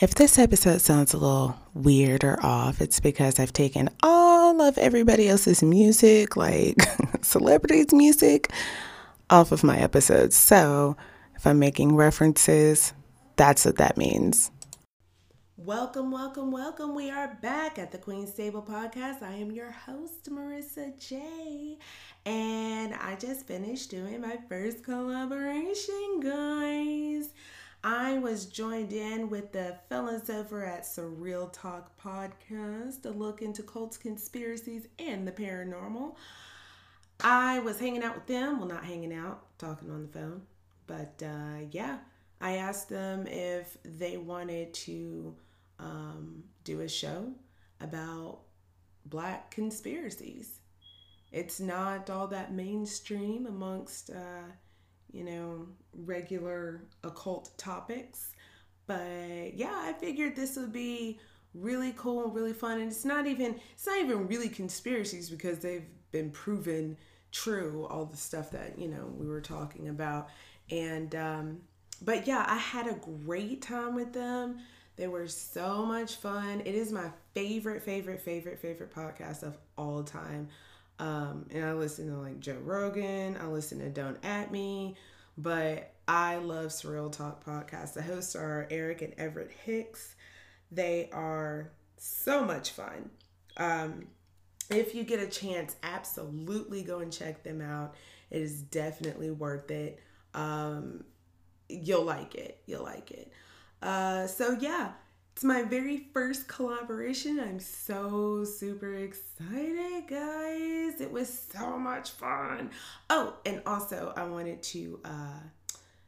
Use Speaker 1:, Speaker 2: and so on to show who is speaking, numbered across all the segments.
Speaker 1: If this episode sounds a little weird or off, it's because I've taken all of everybody else's music, like celebrities' music, off of my episodes. So if I'm making references, that's what that means. Welcome, welcome, welcome. We are back at the Queen's Table Podcast. I am your host, Marissa J. And I just finished doing my first collaboration, guys. I was joined in with the fellas over at Surreal Talk Podcast, a look into cults, conspiracies, and the paranormal. I was hanging out with them. Well, not hanging out, talking on the phone. But uh, yeah, I asked them if they wanted to um, do a show about black conspiracies. It's not all that mainstream amongst. Uh, you know, regular occult topics. But yeah, I figured this would be really cool and really fun. And it's not even it's not even really conspiracies because they've been proven true, all the stuff that, you know, we were talking about. And um but yeah, I had a great time with them. They were so much fun. It is my favorite, favorite, favorite, favorite podcast of all time. Um, and I listen to like Joe Rogan, I listen to Don't At Me, but I love Surreal Talk podcast. The hosts are Eric and Everett Hicks. They are so much fun. Um, if you get a chance, absolutely go and check them out. It is definitely worth it. Um, you'll like it. You'll like it. Uh, so yeah, it's my very first collaboration. I'm so super excited, guys. It was so much fun. Oh, and also, I wanted to uh,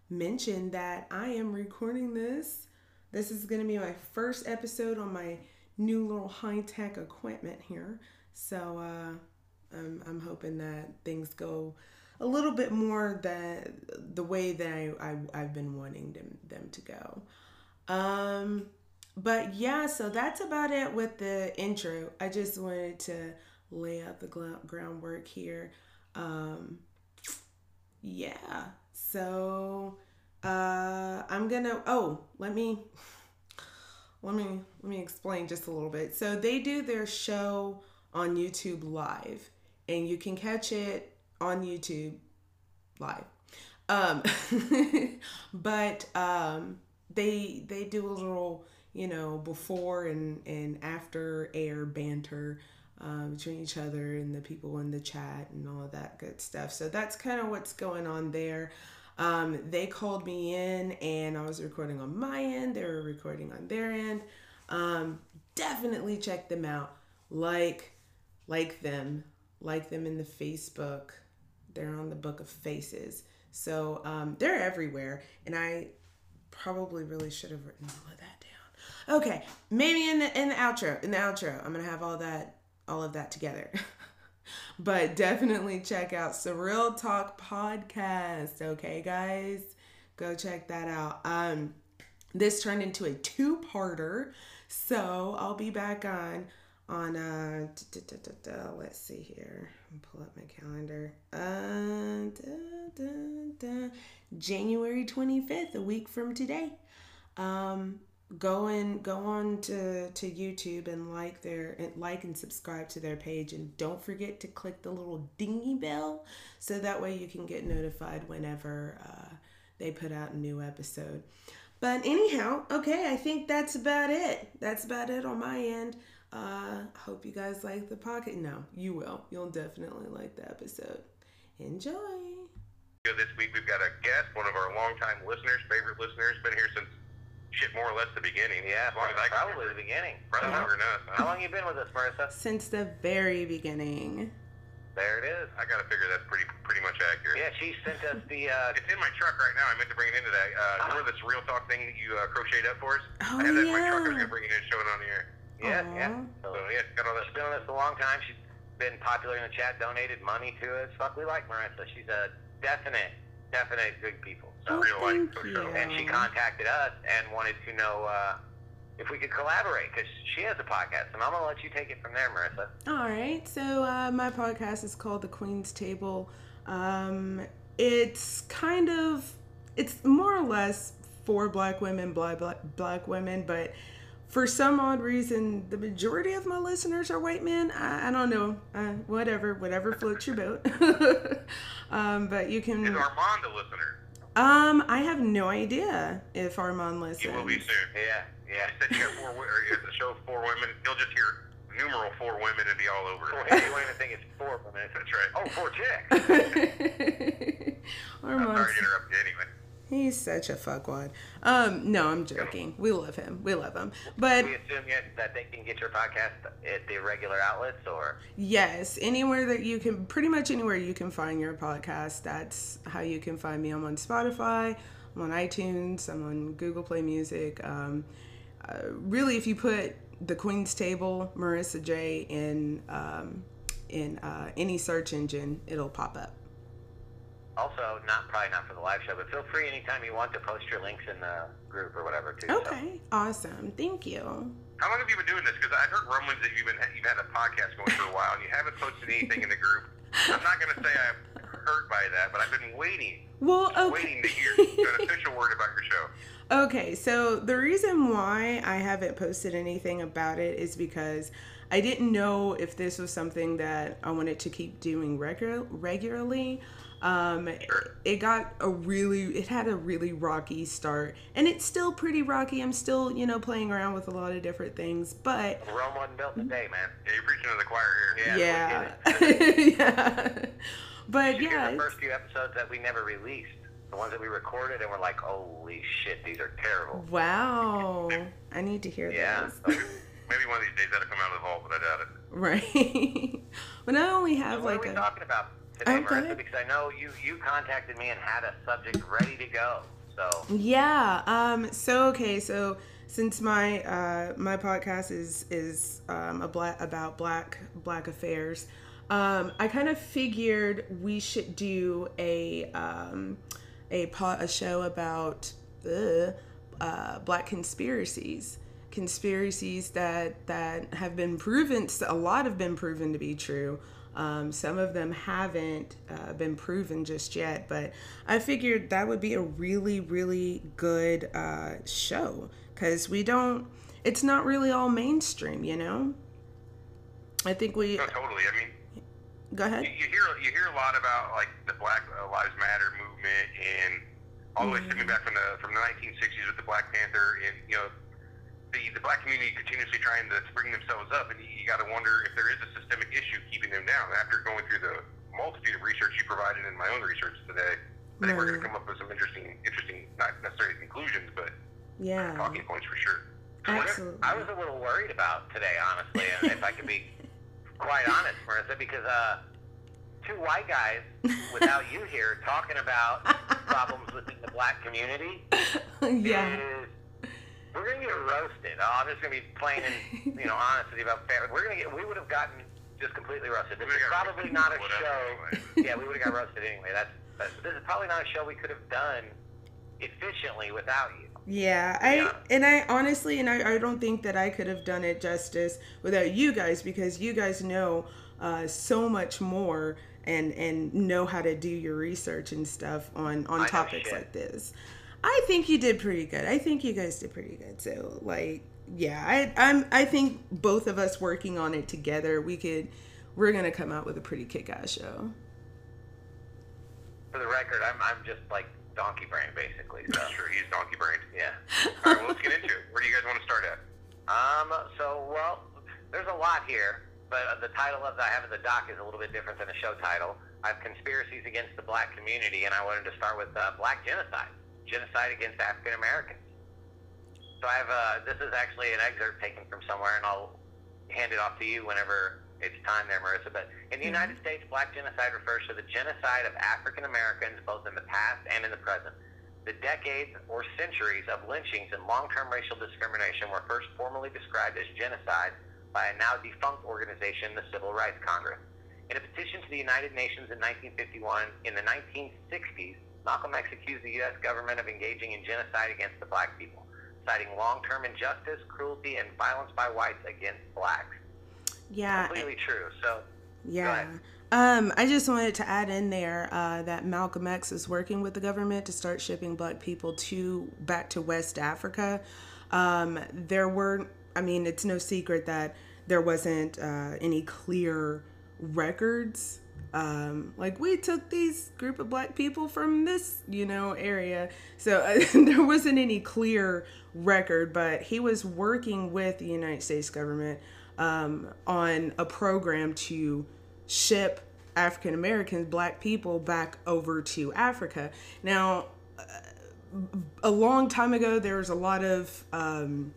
Speaker 1: mention that I am recording this. This is going to be my first episode on my new little high tech equipment here. So, uh, I'm, I'm hoping that things go a little bit more than the way that I, I, have been wanting them, them to go. Um, but yeah, so that's about it with the intro. I just wanted to lay out the groundwork here. Um, yeah, so uh, I'm gonna. Oh, let me let me let me explain just a little bit. So they do their show on YouTube live, and you can catch it on YouTube live. Um, but um, they they do a little you know, before and, and after air banter uh, between each other and the people in the chat and all that good stuff. So that's kind of what's going on there. Um, they called me in and I was recording on my end, they were recording on their end. Um, definitely check them out. Like, like them, like them in the Facebook. They're on the Book of Faces. So um, they're everywhere. And I probably really should have written all of that Okay, maybe in the in the outro, in the outro, I'm gonna have all that all of that together. but definitely check out Surreal Talk Podcast. Okay, guys, go check that out. Um, this turned into a two-parter, so I'll be back on on uh let's see here pull up my calendar uh january 25th a week from today um go and go on to to YouTube and like their and like and subscribe to their page and don't forget to click the little dingy bell so that way you can get notified whenever uh, they put out a new episode. But anyhow, okay, I think that's about it. That's about it on my end. Uh, hope you guys like the pocket. No, you will. You'll definitely like the episode. Enjoy.
Speaker 2: This week we've got a guest, one of our longtime listeners, favorite listeners, been here since shit more or less the beginning.
Speaker 3: Yeah, as long as I probably the beginning.
Speaker 2: Probably uh-huh. longer than.
Speaker 3: Huh? How long you been with us, Marissa?
Speaker 1: Since the very beginning.
Speaker 3: There it is.
Speaker 2: I got to figure that's pretty pretty much accurate.
Speaker 3: Yeah, she sent us the. Uh,
Speaker 2: it's in my truck right now. I meant to bring it in today. Uh, uh-huh. Remember this real talk thing that you uh, crocheted up for us?
Speaker 1: Oh,
Speaker 2: I had
Speaker 1: that
Speaker 2: yeah. in my truck. I was gonna bring it in and show it on the air.
Speaker 3: Yeah, Aww. yeah.
Speaker 2: So, so yeah, got all that.
Speaker 3: She's been with us a long time. She's been popular in the chat, donated money to us. Fuck, we like Marissa. She's a definite definite good people.
Speaker 1: So, oh, real life
Speaker 3: you. And she contacted us and wanted to know uh, if we could collaborate because she has a podcast, and I'm gonna let you take it from there, Marissa.
Speaker 1: All right. So uh, my podcast is called The Queen's Table. Um, it's kind of, it's more or less for black women, black, black, black women, but for some odd reason, the majority of my listeners are white men. I, I don't know. Uh, whatever, whatever floats your boat. um, but you can.
Speaker 2: Is Armand a listener?
Speaker 1: Um, I have no idea if Armand listens.
Speaker 2: He will be soon.
Speaker 3: Yeah, yeah.
Speaker 2: He said you got four, wi- or you have the show of four women. He'll just hear numeral four women and be all over
Speaker 3: Four,
Speaker 2: it.
Speaker 3: you won't even think it's four women.
Speaker 2: That's right.
Speaker 3: Oh, four chicks.
Speaker 2: I'm sorry to interrupt you anyway.
Speaker 1: He's such a fuckwad. Um, no, I'm joking. We love him. We love him. But
Speaker 3: we assume yet that they can get your podcast at the regular outlets, or
Speaker 1: Yes, anywhere that you can, pretty much anywhere you can find your podcast. That's how you can find me. I'm on Spotify, I'm on iTunes, I'm on Google Play Music. Um, uh, really, if you put the Queen's Table, Marissa J in um, in uh, any search engine, it'll pop up.
Speaker 3: Also not probably not for the live show, but feel free anytime you want to post your links in the group or whatever too. so.
Speaker 1: Okay, awesome. Thank you.
Speaker 2: How long have you been doing this? Because I've heard rumblings that you've been you've had a podcast going for a while and you haven't posted anything in the group. I'm not going to say I'm hurt by that, but I've been waiting,
Speaker 1: Well, okay.
Speaker 2: waiting to hear an official word about your show.
Speaker 1: Okay, so the reason why I haven't posted anything about it is because I didn't know if this was something that I wanted to keep doing regu- regularly. Um, it got a really, it had a really rocky start, and it's still pretty rocky. I'm still, you know, playing around with a lot of different things, but
Speaker 3: Rome wasn't built in a day, man.
Speaker 2: Yeah, you're preaching to the choir here.
Speaker 3: Yeah,
Speaker 1: yeah, yeah. But
Speaker 3: You
Speaker 1: yeah,
Speaker 3: hear the first few episodes that we never released, the ones that we recorded, and we're like, holy shit, these are terrible.
Speaker 1: wow, I need to hear
Speaker 3: Yeah.
Speaker 1: this.
Speaker 2: Maybe one of these days that'll come out of the vault, but I doubt it.
Speaker 1: right. but I only
Speaker 3: So
Speaker 1: have
Speaker 3: what
Speaker 1: like
Speaker 3: are we
Speaker 1: a.
Speaker 3: talking about today,
Speaker 1: go
Speaker 3: Marissa? Because I know you you contacted me and had a subject ready to go. So
Speaker 1: Yeah. Um. So okay. So since my uh my podcast is is um a black about black black affairs, um I kind of figured we should do a um a pot a show about uh, uh black conspiracies conspiracies that that have been proven a lot have been proven to be true um, some of them haven't uh, been proven just yet, but I figured that would be a really, really good uh, show because we don't, it's not really all mainstream, you know? I think we,
Speaker 2: No, totally. I mean,
Speaker 1: go ahead.
Speaker 2: you, you hear you hear a lot about like the Black Lives Matter movement and all the way stemming back from the from the 1960s with the Black Panther and you know the the black community continuously trying to bring themselves up and you, you got to wonder if there is a systemic issue keeping them down. After going through the multitude of research you provided in my own research today, I think we're going to come up with some interesting interesting not necessarily conclusions but
Speaker 1: Yeah,
Speaker 2: talking points for sure.
Speaker 1: absolutely.
Speaker 3: I was a little worried about today, honestly, and if I could be quite honest, Marissa, because uh, two white guys without you here talking about problems within the black community
Speaker 1: yeah.
Speaker 3: is we're gonna get roasted. Oh, I'm just gonna be plain and you know honest with you about fair. We're gonna get. We would have gotten just completely roasted. This
Speaker 2: We
Speaker 3: is probably not a show.
Speaker 2: anyway.
Speaker 3: yeah, we would have got roasted anyway. That's, that's this is probably not a show we could have done efficiently without you.
Speaker 1: Yeah, I
Speaker 3: Yeah.
Speaker 1: and I honestly and I, I don't think that I could have done it justice without you guys because you guys know uh, so much more and and know how to do your research and stuff on on
Speaker 3: know
Speaker 1: topics like this. I think you did pretty good. I think you guys did pretty good. So like yeah, I I'm I think both of us working on it together, we could we're gonna come out with a pretty kick ass show.
Speaker 3: For the record, I'm I'm just like donkey brain basically. So
Speaker 2: Sure, he's donkey brain.
Speaker 3: yeah.
Speaker 2: All right, well, let's get into it. Where do you guys want to start at?
Speaker 3: Um. So well, there's a lot here, but the title of that I have in the doc is a little bit different than a show title. I have conspiracies against the black community, and I wanted to start with uh, black genocide, genocide against African Americans. So I have uh, this is actually an excerpt taken from somewhere, and I'll hand it off to you whenever it's time there, Marissa. But in the United States, black genocide refers to the genocide of African Americans both in the past and in the present. The decades or centuries of lynchings and long-term racial discrimination were first formally described as genocide by a now defunct organization, the Civil Rights Congress. In a petition to the United Nations in 1951, in the 1960s, Malcolm X accused the U.S. government of engaging in genocide against the black people, citing long-term injustice, cruelty, and violence by whites against blacks.
Speaker 1: Yeah,
Speaker 3: Completely true. So,
Speaker 1: Yeah. Um, I just wanted to add in there uh, that Malcolm X is working with the government to start shipping black people to back to West Africa. Um, there were, I mean, it's no secret that there wasn't uh, any clear records. Um, like we took these group of black people from this, you know, area, so uh, there wasn't any clear record. But he was working with the United States government um, on a program to ship African Americans, black people, back over to Africa. Now, a long time ago, there was a lot of um,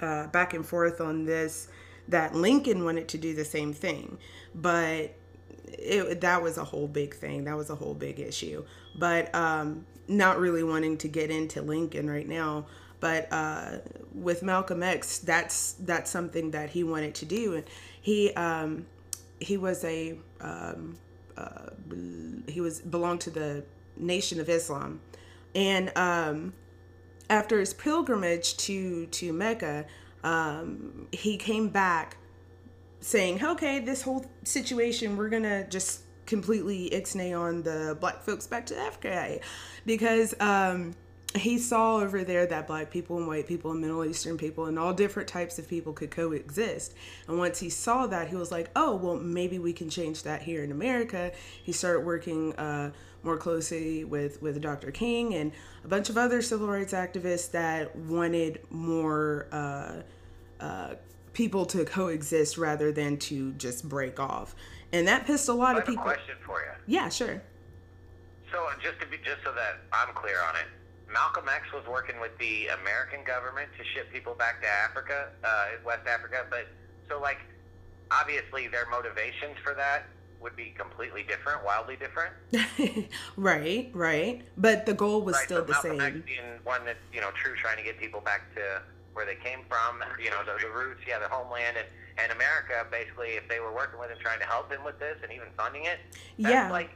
Speaker 1: uh, back and forth on this that Lincoln wanted to do the same thing, but it, that was a whole big thing. That was a whole big issue. But um, not really wanting to get into Lincoln right now. But uh, with Malcolm X, that's that's something that he wanted to do, and he um, he was a um, uh, he was belonged to the Nation of Islam, and um, after his pilgrimage to to Mecca, um, he came back saying, "Okay, this whole situation, we're gonna just completely ixnay on the black folks back to Africa," because um, he saw over there that black people and white people and Middle Eastern people and all different types of people could coexist. And once he saw that, he was like, oh, well, maybe we can change that here in America. He started working uh, more closely with, with Dr. King and a bunch of other civil rights activists that wanted more uh, uh, people to coexist rather than to just break off. And that pissed a lot
Speaker 3: I
Speaker 1: of people.
Speaker 3: question for you.
Speaker 1: Yeah, sure.
Speaker 3: So just to be just so that I'm clear on it, Malcolm X was working with the American government to ship people back to Africa, uh, West Africa. But so, like, obviously, their motivations for that would be completely different, wildly different.
Speaker 1: right, right. But the goal was
Speaker 3: right,
Speaker 1: still
Speaker 3: so
Speaker 1: the
Speaker 3: Malcolm
Speaker 1: same.
Speaker 3: X being one that you know, true, trying to get people back to where they came from, you know, the, the roots, yeah, the homeland, and and America. Basically, if they were working with him, trying to help him with this, and even funding it, that's
Speaker 1: Yeah.
Speaker 3: like.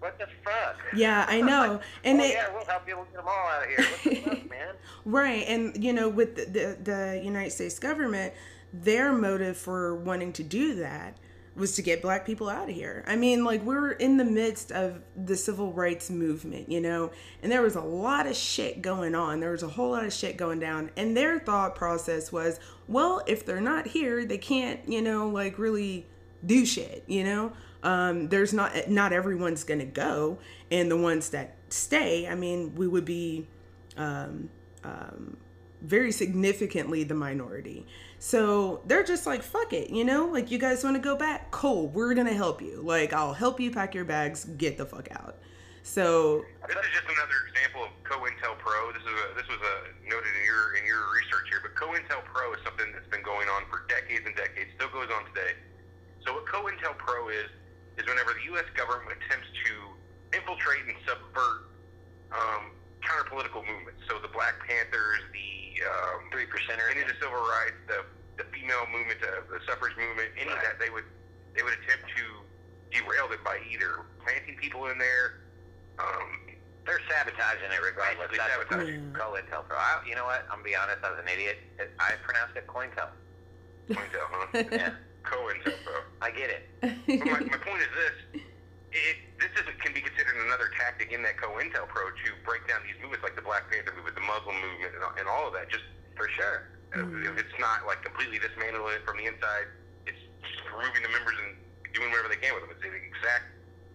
Speaker 3: What the fuck?
Speaker 1: Yeah, I know. And
Speaker 3: oh,
Speaker 1: it,
Speaker 3: yeah, we'll help you. We'll get them all out of here. What the fuck, man?
Speaker 1: Right, and you know, with the, the the United States government, their motive for wanting to do that was to get black people out of here. I mean, like we're in the midst of the civil rights movement, you know, and there was a lot of shit going on. There was a whole lot of shit going down, and their thought process was, well, if they're not here, they can't, you know, like really do shit, you know. Um, there's not not everyone's gonna go, and the ones that stay, I mean, we would be um, um, very significantly the minority. So they're just like, fuck it, you know? Like, you guys want to go back? Cool, we're gonna help you. Like, I'll help you pack your bags, get the fuck out. So,
Speaker 2: This is just another example of COINTELPRO. This is a, this was a noted in your in your research here, but COINTELPRO is something that's been going on for decades and decades, still goes on today. So what COINTELPRO is is whenever the U.S. government attempts to infiltrate and subvert um, counter-political movements. So the Black Panthers, the um,
Speaker 3: Three percenters.
Speaker 2: any of the civil rights, the the female movement, the, the suffrage movement, any of that, they would they would attempt to derail it by either planting people in there. Um,
Speaker 3: They're sabotaging it regardless. That's what
Speaker 2: sabotaging.
Speaker 1: Yeah.
Speaker 3: COINTELPRO. I, you know what? I'm gonna be honest. I was an idiot. I pronounced it COINTEL.
Speaker 2: COINTEL, huh?
Speaker 3: Yeah,
Speaker 2: COINTELPRO.
Speaker 3: I get it.
Speaker 2: But my, my point is this: it this is, can be considered another tactic in that COINTELPRO to break down these movements, like the Black Panther movement, the Muslim movement, and, all- and all of that. Just
Speaker 3: For sure.
Speaker 2: uh, if it's not like completely dismantling it from the inside, it's just removing the members and doing whatever they can with them. It's the exact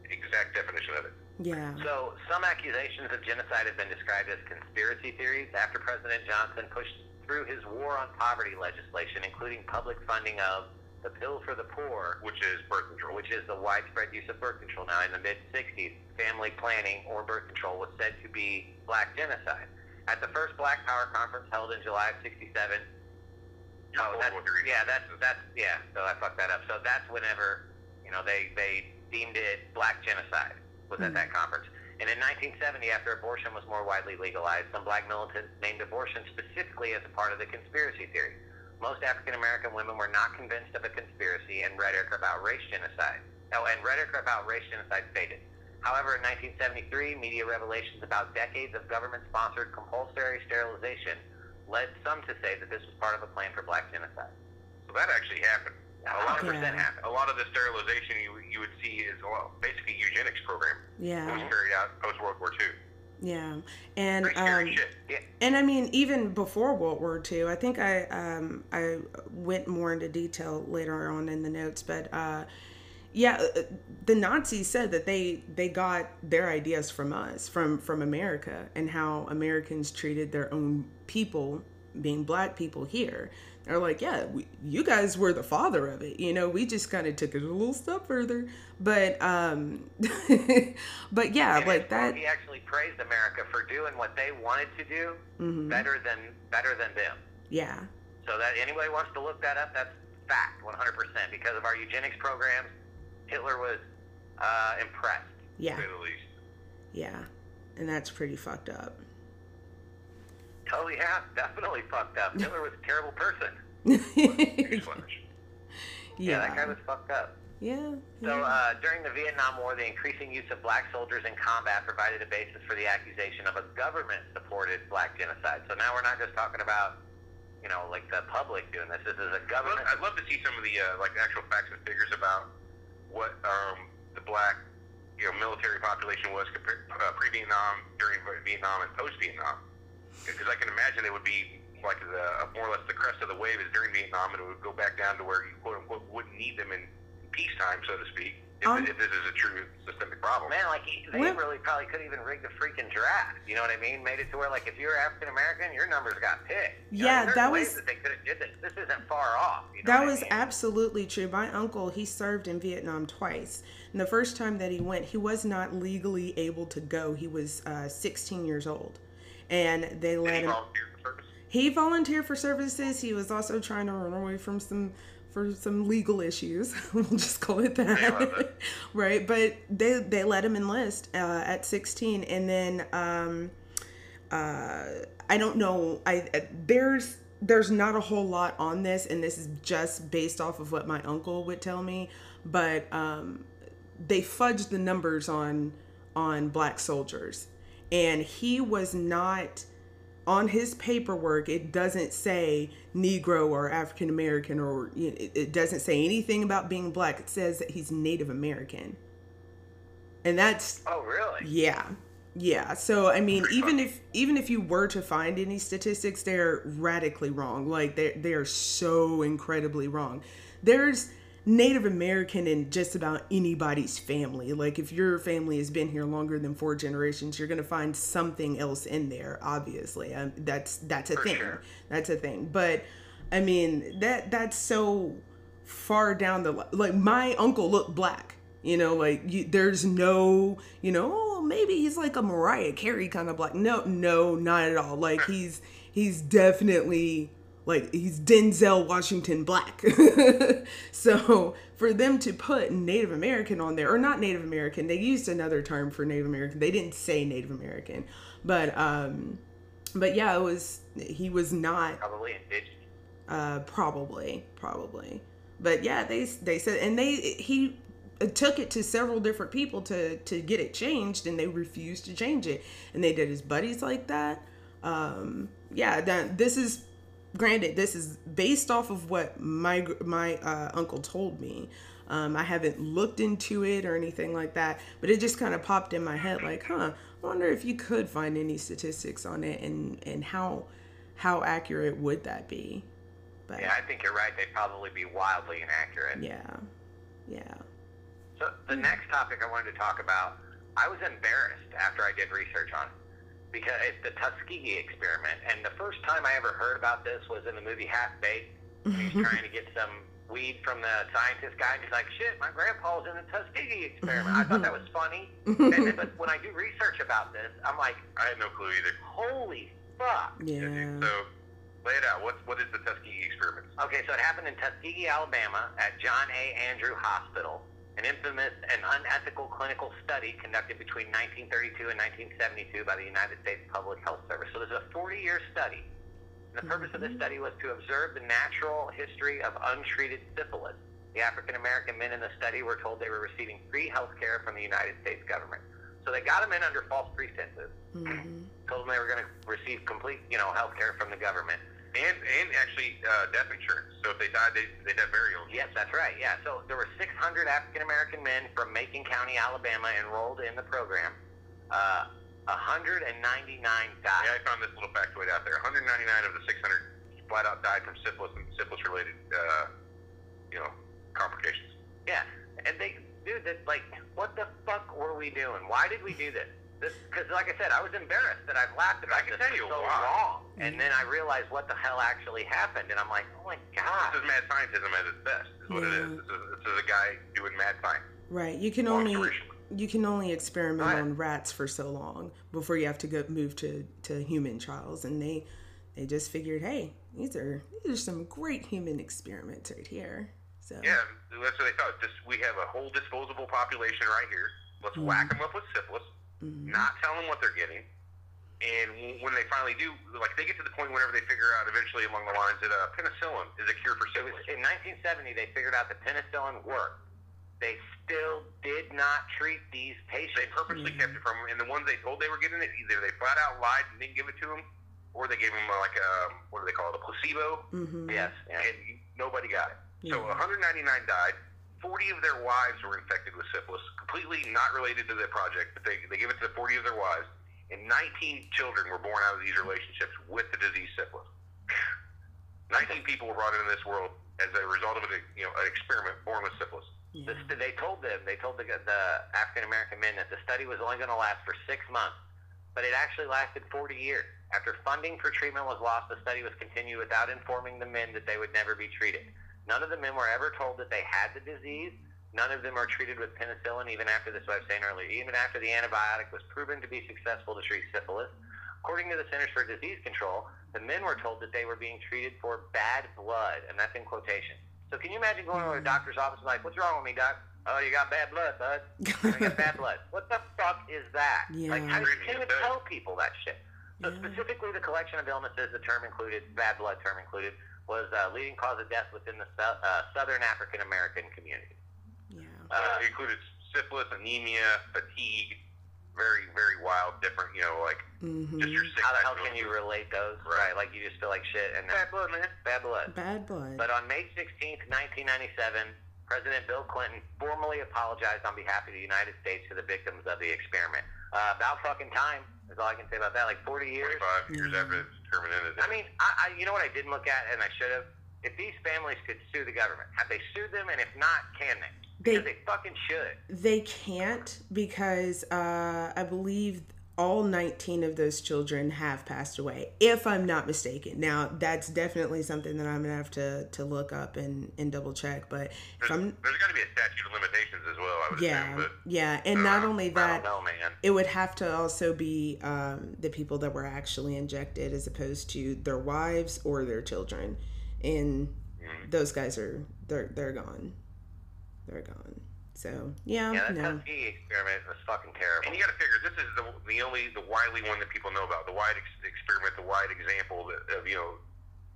Speaker 2: exact definition of it.
Speaker 1: yeah.
Speaker 3: So some accusations of genocide have been described as conspiracy theories after President Johnson pushed through his war on poverty legislation, including public funding of the pill for the poor,
Speaker 2: Which is birth control.
Speaker 3: which is the widespread use of birth control now in the mid 60s. Family planning or birth control was said to be black genocide. At the first Black Power conference held in July of 67,
Speaker 2: You're
Speaker 3: Oh, that's, yeah, that's that's yeah. So I fucked that up. So that's whenever you know they they deemed it black genocide was at
Speaker 1: Mhm.
Speaker 3: that conference. And in 1970, after abortion was more widely legalized, some black militants named abortion specifically as a part of the conspiracy theory. Most African American women were not convinced of a conspiracy and rhetoric about race genocide. Oh, and rhetoric about race genocide faded. However, in 1973, media revelations about decades of government-sponsored compulsory sterilization led some to say that this was part of a plan for black genocide.
Speaker 2: So that actually happened A lot of
Speaker 1: Yeah.
Speaker 2: percent happened. A lot of the sterilization you you would see is well, basically eugenics program that
Speaker 1: Yeah,
Speaker 2: was carried out post World War II.
Speaker 1: Yeah, and um.
Speaker 3: Yeah,
Speaker 1: and I mean, even before World War II, I think I um, I went more into detail later on in the notes, but uh, yeah, uh, the Nazis said that they they got their ideas from us, from from America, and how Americans treated their own people, being black people here. They're like, yeah, we, you guys were the father of it, you know. We just kind of took it a little step further, but um, but yeah,
Speaker 3: And
Speaker 1: like that.
Speaker 3: He actually praised America for doing what they wanted to do
Speaker 1: mhm,
Speaker 3: better than better than them.
Speaker 1: Yeah,
Speaker 3: So that anybody wants to look that up, that's fact, 100%. Because of our eugenics programs, Hitler was uh, impressed.
Speaker 1: yeah.
Speaker 2: To say the least.
Speaker 1: Yeah, and that's pretty fucked up.
Speaker 3: Oh yeah, definitely fucked up. Hitler was a terrible person.
Speaker 2: Newsflash.
Speaker 3: Yeah, that guy was fucked up.
Speaker 1: yeah,
Speaker 3: So
Speaker 1: yeah.
Speaker 3: uh, during the Vietnam War, the increasing use of black soldiers in combat provided a basis for the accusation of a government-supported black genocide. So now we're not just talking about, you know, like the public doing this. This is a
Speaker 2: I'd love,
Speaker 3: government.
Speaker 2: I'd love to see some of the uh, like actual facts and figures about what um, the black you know military population was compared, uh, pre-Vietnam, during Vietnam, and post-Vietnam. Because I can imagine it would be like the more or less the crest of the wave is during Vietnam, and it would go back down to where you quote unquote wouldn't need them in peacetime, so to speak. If,
Speaker 1: Um,
Speaker 2: if this is a true systemic problem.
Speaker 3: Man, like they
Speaker 1: What-
Speaker 3: really probably couldn't even rig the freaking draft. You know what I mean? Made it to where like if you're African American, your numbers got picked. You know,
Speaker 1: Yeah,
Speaker 3: I
Speaker 1: that
Speaker 3: ways
Speaker 1: was-
Speaker 3: that they could have did this. This isn't far off. You know
Speaker 1: That
Speaker 3: what I
Speaker 1: was
Speaker 3: mean?
Speaker 1: absolutely true. My uncle, he served in Vietnam twice. And the first time that he went, he was not legally able to go. He was uh, 16 years old. And they let him.
Speaker 2: volunteer for service?
Speaker 1: He volunteered for services. He was also trying to run away from some for some legal issues. we'll just call it that, right? But they they let him enlist uh, at 16, and then um, uh, I don't know. I uh, there's there's not a whole lot on this, and this is just based off of what my uncle would tell me. But um, they fudged the numbers on on black soldiers, and he was not on his paperwork it doesn't say negro or african american or it, doesn't say anything about being black. It says that he's native american. And that's
Speaker 3: Oh really?
Speaker 1: yeah. Yeah. So i mean even if even if you were to find any statistics they're radically wrong. Like they're, they're so incredibly wrong. There's native american in just about anybody's family. Like if your family has been here longer than four generations you're going to find something else in there obviously. Um, that's that's a
Speaker 3: For
Speaker 1: thing.
Speaker 3: sure.
Speaker 1: that's a thing. But i mean that that's so far down the li- like my uncle looked black you know like you, there's no you know oh maybe he's like a mariah carey kind of black. No no not at all. Like he's he's definitely like he's denzel washington black so for them to put native american on there or not native american they used another term for native american they didn't say native american but um but yeah it was he was not
Speaker 3: Probably indigenous.
Speaker 1: uh, probably, probably. But yeah, they they said, and they he took it to several different people to to get it changed, and they refused to change it, and they did his buddies like that. Um, yeah, that this is granted, this is based off of what my my uh, uncle told me. Um, I haven't looked into it or anything like that, but it just kind of popped in my head, like, huh? I wonder if you could find any statistics on it, and and how how accurate would that be? But
Speaker 3: Yeah, I think you're right. They'd probably be wildly inaccurate.
Speaker 1: yeah, yeah.
Speaker 3: So the next topic I wanted to talk about, I was embarrassed after I did research on it because it's the Tuskegee experiment. And the first time I ever heard about this was in the movie Half Baked. He's trying to get some weed from the scientist guy. And he's like, "Shit, my grandpa was in the Tuskegee experiment." I thought that was funny. and then, but when I do research about this, I'm like,
Speaker 2: I had no clue either.
Speaker 3: "Holy fuck!"
Speaker 1: yeah.
Speaker 2: So, lay it out. What what is the Tuskegee experiment?
Speaker 3: Okay, so it happened in Tuskegee, Alabama, at John A. Andrew Hospital, an infamous and unethical clinical study conducted between 1932 and 1972 by the United States Public Health Service. So this is a 40-year study. And the purpose of this study was to observe the natural history of untreated syphilis. The African American men in the study were told they were receiving free health care from the United States government. So they got them in under false pretenses
Speaker 1: Mhm.
Speaker 3: told them they were going to receive complete, you know, health care from the government.
Speaker 2: And and actually uh, death insurance. So if they died, they they'd have burial.
Speaker 3: Yes, that's right. Yeah. So there were 600 African American men from Macon County, Alabama, enrolled in the program. Uh, 199 died.
Speaker 2: Yeah, I found this little factoid out there. 199 of the 600 flat out died from syphilis and syphilis related, uh, you know, complications.
Speaker 3: Yeah, and they, dude, that like, what the fuck were we doing? Why did we do this? Because, like I said, I was embarrassed that I've laughed about
Speaker 2: I can
Speaker 3: this
Speaker 2: tell
Speaker 3: for
Speaker 2: you
Speaker 3: so
Speaker 2: why.
Speaker 3: long, and then I realized what the hell actually happened, and I'm like, oh my god.
Speaker 2: This is mad scientism at its best. Is what it
Speaker 1: Yeah.
Speaker 2: is. This is, this is a guy doing mad science.
Speaker 1: Right. You can
Speaker 2: Long
Speaker 1: only you can only experiment
Speaker 3: Right.
Speaker 1: on rats for so long before you have to go move to to human trials, and they they just figured, hey, these are these are some great human experiments right here. So
Speaker 2: Yeah, that's what they thought. Just we have a whole disposable population right here. Let's
Speaker 1: Mm-hmm.
Speaker 2: whack them up with syphilis, not tell them what they're getting, and when they finally do, like they get to the point whenever they figure out eventually along the lines that uh, penicillin is a cure for syphilis.
Speaker 3: in 1970 they figured out that penicillin worked. They still did not treat these patients.
Speaker 2: They
Speaker 3: patients.
Speaker 2: purposely kept it from them, and the ones they told they were getting it, either they flat out lied and didn't give it to them, or they gave them uh, like a what do they call it, a placebo,
Speaker 1: hmm
Speaker 3: Yes. Yeah.
Speaker 2: and nobody got it. So 199 died. 40 of their wives were infected with syphilis, completely not related to the project, but they, they gave it to the 40 of their wives. And 19 children were born out of these relationships with the disease syphilis. 19 people were brought into this world as a result of an, you know, an experiment born with syphilis.
Speaker 1: yeah.
Speaker 3: The they told them, they told the, the African American men that the study was only going to last for six months, but it actually lasted 40 years. After funding for treatment was lost, the study was continued without informing the men that they would never be treated. None of the men were ever told that they had the disease. None of them are treated with penicillin, even after this, what I was saying earlier, even after the antibiotic was proven to be successful to treat syphilis. According to the Centers for Disease Control, the men were told that they were being treated for bad blood, and that's in quotation. So can you imagine going to a doctor's office and like, what's wrong with me, doc? Oh, you got bad blood, bud. I got bad blood. What the fuck is that?
Speaker 1: Yeah.
Speaker 3: Like, how do you even tell people that shit? So
Speaker 1: Yeah.
Speaker 3: specifically, the collection of illnesses, the term included, bad blood term included, was uh, leading cause of death within the sou- uh, Southern African American community.
Speaker 1: yeah.
Speaker 3: Uh,
Speaker 2: it included syphilis, anemia, fatigue, very, very wild, different, you know, like
Speaker 1: hmm
Speaker 2: just your sick.
Speaker 3: how the hell can you relate those?
Speaker 2: Right.
Speaker 3: Like you just feel like shit and
Speaker 2: Bad blood, man.
Speaker 3: bad blood.
Speaker 1: Bad blood.
Speaker 3: But on May 16th, 1997, President Bill Clinton formally apologized on behalf of the United States to the victims of the experiment. Uh, about fucking time is all I can say about that. Like 40 years.
Speaker 2: 25 years
Speaker 1: Yeah.
Speaker 2: after it's determined ended.
Speaker 3: I mean, I, I, you know what I didn't look at, and I should have. If these families could sue the government, have they sued them? And if not, can they?
Speaker 1: They-
Speaker 3: they, fucking should.
Speaker 1: They can't because uh, I believe all 19 of those children have passed away, if I'm not mistaken. Now, that's definitely something that I'm going to have to to look up and, and double check. But
Speaker 2: there's,
Speaker 1: I'm,
Speaker 2: there's got to be a statute of limitations as well, I would
Speaker 1: yeah,
Speaker 2: assume. But
Speaker 1: yeah. And not only that,
Speaker 3: know,
Speaker 1: it would have to also be um, the people that were actually injected as opposed to their wives or their children. And
Speaker 2: Mhm.
Speaker 1: those guys are, they're, they're gone. They're gone. So, yeah,
Speaker 3: Yeah, that
Speaker 1: no.
Speaker 3: Tuskegee experiment was fucking terrible.
Speaker 2: And you got to figure this is the the only the widely one that people know about, the wide ex- experiment, the wide example that, of you know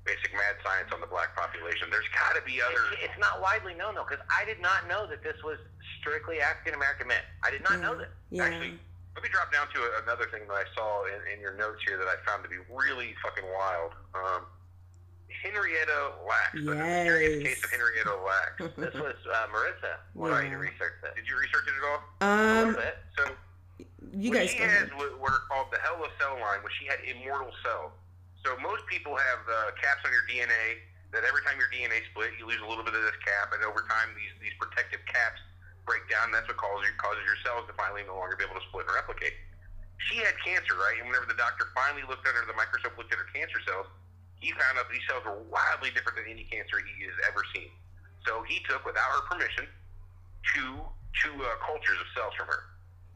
Speaker 2: basic mad science on the black population. There's got to be other.
Speaker 3: It's, it's not widely known though, because I did not know that this was strictly African American men. I did not know that.
Speaker 1: Yeah.
Speaker 2: Actually, let me drop down to another thing that I saw in, in your notes here that I found to be really fucking wild. Um, Henrietta Lacks. The
Speaker 1: Yes.
Speaker 2: case of Henrietta Lacks.
Speaker 3: This was uh, Marissa wanted me to research this.
Speaker 2: Did you research it at all?
Speaker 3: A
Speaker 1: Um,
Speaker 3: little bit.
Speaker 2: So
Speaker 1: you guys
Speaker 2: she has what what are called the HeLa cell line, which she had immortal cells. So most people have uh, caps on your DNA that every time your DNA split, you lose a little bit of this cap, and over time these these protective caps break down. That's what causes your, causes your cells to finally no longer be able to split and replicate. She had cancer, right? And whenever the doctor finally looked under the microscope, looked at her cancer cells, he found out these cells were wildly different than any cancer he has ever seen. So he took, without her permission, two two uh, cultures of cells from her.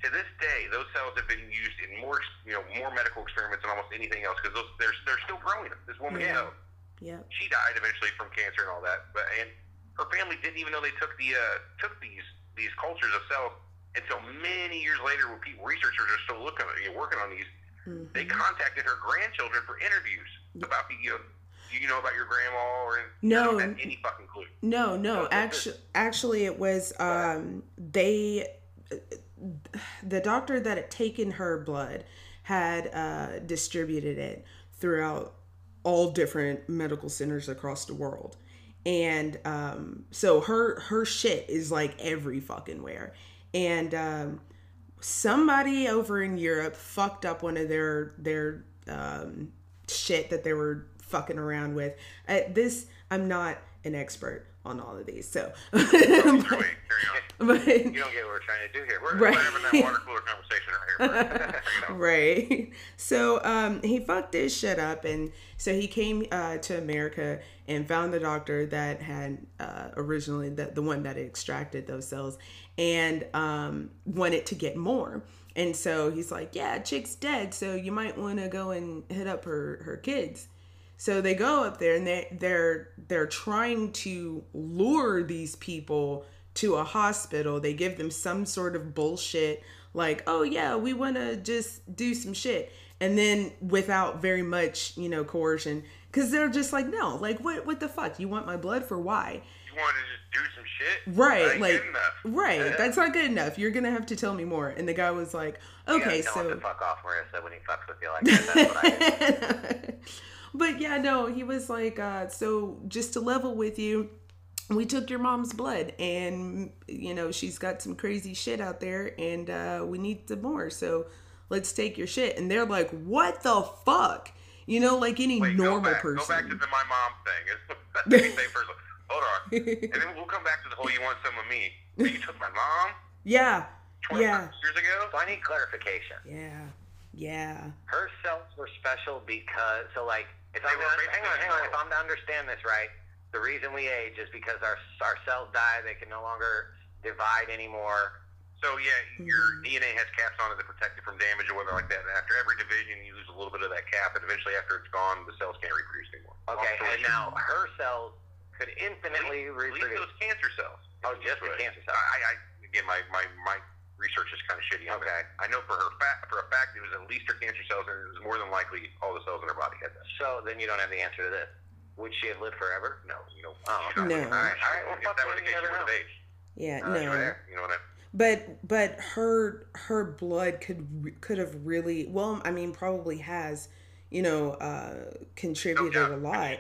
Speaker 2: To this day, those cells have been used in more, you know, more medical experiments than almost anything else because they're they're still growing them. This woman,
Speaker 1: Yeah. Yeah.
Speaker 2: she died eventually from cancer and all that, but and her family didn't even know they took the uh, took these these cultures of cells until many years later, when people researchers are still looking at you know, working on these.
Speaker 1: Mhm.
Speaker 2: They contacted her grandchildren for interviews about the you know. Do you know about your grandma or
Speaker 1: No.
Speaker 2: Any fucking clue?
Speaker 1: No, no.
Speaker 3: No,
Speaker 1: Actually, actually, it was um, they. The doctor that had taken her blood had uh, distributed it throughout all different medical centers across the world. And um, so her her shit is like every fucking where. And um, somebody over in Europe fucked up one of their their um, shit that they were fucking around with. Uh, this I'm not an expert on all of these, so. but,
Speaker 2: Wait, carry on.
Speaker 1: but
Speaker 3: You don't get what we're trying to do here. We're,
Speaker 1: Right.
Speaker 2: having that water cooler conversation right here. You know.
Speaker 1: right. So um, he fucked his shit up, and so he came uh, to America and found the doctor that had uh, originally the the one that extracted those cells, and um, wanted to get more. And so he's like, "Yeah, chick's dead, so you might want to go and hit up her her kids." So they go up there and they they're they're trying to lure these people to a hospital. They give them some sort of bullshit like, "Oh yeah, we want to just do some shit." And then without very much, you know, coercion cuz they're just like, "No, like what what the fuck? You want my blood for why?"
Speaker 2: You want to just do some shit?
Speaker 1: Right, like right. That's not good enough. You're going to have to tell me more. And the guy was like, "Okay,
Speaker 3: you gotta tell him
Speaker 1: so
Speaker 3: fuck off, Marissa, when he fucks with you like that. That's what I do.
Speaker 1: but yeah, no, he was like, uh, so just to level with you, we took your mom's blood and you know she's got some crazy shit out there and uh, we need some more so let's take your shit and they're like what the fuck you know like any
Speaker 2: Wait,
Speaker 1: normal
Speaker 2: go back,
Speaker 1: person
Speaker 2: Go back to the my mom thing. That's the thing first. Hold on. And then we'll come back to the whole you want some of me. You took my mom
Speaker 1: yeah
Speaker 2: 25
Speaker 1: yeah
Speaker 2: years ago?
Speaker 3: So I need clarification.
Speaker 1: yeah yeah
Speaker 3: Her cells were special because, so like, if
Speaker 2: They
Speaker 3: I'm
Speaker 2: were
Speaker 3: to, hang on, hang on. If. I'm to understand this right, the reason we age is because our our cells die. They can no longer divide anymore.
Speaker 2: So yeah, your DNA has caps on it that protect it from damage or whatever like that. And after every division, you lose a little bit of that cap, and eventually, after it's gone, the cells can't reproduce anymore.
Speaker 3: Okay, and now her cells could infinitely reproduce.
Speaker 2: those cancer cells.
Speaker 3: Oh, just the
Speaker 2: Right.
Speaker 3: cancer cells.
Speaker 2: I, I again, my, my, my research is kind of shitty on
Speaker 3: Okay.
Speaker 2: that. I know for her fact, for a fact, it was at least her cancer cells, and it was more than likely all the cells in her body had this.
Speaker 3: So then you don't have the answer to this. Would she have lived forever?
Speaker 2: No, you know.
Speaker 3: Oh,
Speaker 2: she's not-
Speaker 1: No.
Speaker 3: All right, all right. Well,
Speaker 2: If
Speaker 3: fuck
Speaker 2: that was
Speaker 3: what
Speaker 2: the case, she would have
Speaker 3: know.
Speaker 2: aged.
Speaker 1: yeah
Speaker 3: Uh,
Speaker 1: no
Speaker 3: you're there.
Speaker 2: You know what I mean?
Speaker 1: but but her her blood could could have really well i mean probably has you know uh contributed
Speaker 2: doubt.
Speaker 1: a lot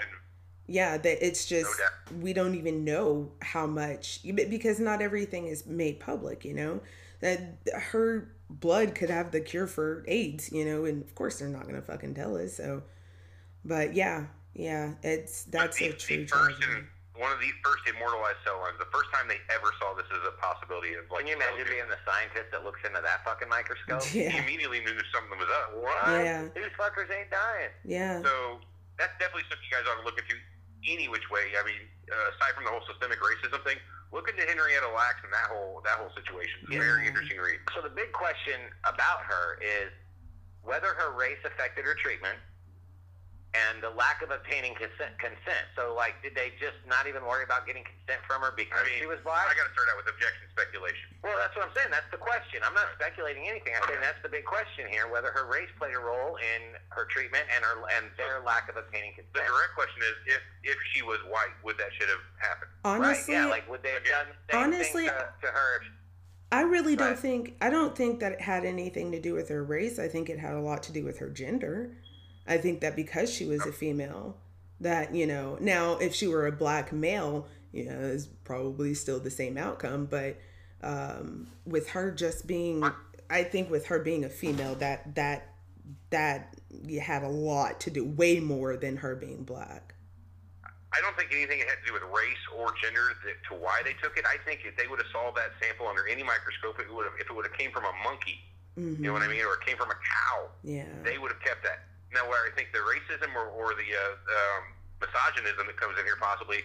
Speaker 1: yeah that it's just
Speaker 2: doubt.
Speaker 1: we don't even know how much because not everything is made public you know that her blood could have the cure for aids you know and of course they're not gonna fucking tell us so but yeah yeah it's that's
Speaker 2: the,
Speaker 1: a true
Speaker 2: the first
Speaker 1: tragedy
Speaker 2: one of the first immortalized cell lines, the first time they ever saw this as a possibility of like
Speaker 3: Can you imagine being the scientist that looks into that fucking microscope?
Speaker 2: he immediately knew something was up.
Speaker 3: What?
Speaker 1: Yeah.
Speaker 3: These fuckers ain't dying.
Speaker 1: yeah
Speaker 2: So that's definitely something you guys ought to look into any which way. I mean, uh, aside from the whole systemic racism thing, look into Henrietta Lacks and that whole that whole situation. It's a very interesting read.
Speaker 3: So the big question about her is whether her race affected her treatment and the lack of obtaining consent. consent. So, like, did they just not even worry about getting consent from her because
Speaker 2: I mean,
Speaker 3: she was black?
Speaker 2: I got to start out with objection speculation.
Speaker 3: Well, that's what I'm saying. That's the question. I'm not speculating anything. I'm saying that's the big question here: whether her race played a role in her treatment and her and their lack of obtaining consent.
Speaker 2: The
Speaker 3: consent.
Speaker 2: direct question is, if if she was white, would that shit have happened?
Speaker 1: honestly
Speaker 3: right? Yeah. Like, would they have done the same
Speaker 1: honestly,
Speaker 3: thing to, to her? if-
Speaker 1: I really don't
Speaker 3: Right.
Speaker 1: think I don't think that it had anything to do with her race. I think it had a lot to do with her gender. I think that because she was a female, that you know, now if she were a black male, you know, it's probably still the same outcome. But um, with her just being, I think with her being a female, that that that had a lot to do, way more than her being black.
Speaker 2: I don't think anything had to do with race or gender that, to why they took it. I think if they would have solved that sample under any microscope, it would have if it would have came from a monkey,
Speaker 1: hmm
Speaker 2: you know what I mean, or it came from a cow,
Speaker 1: Yeah.
Speaker 2: they would have kept that. Now, where I think the racism or, or the uh, um, misogynism that comes in here possibly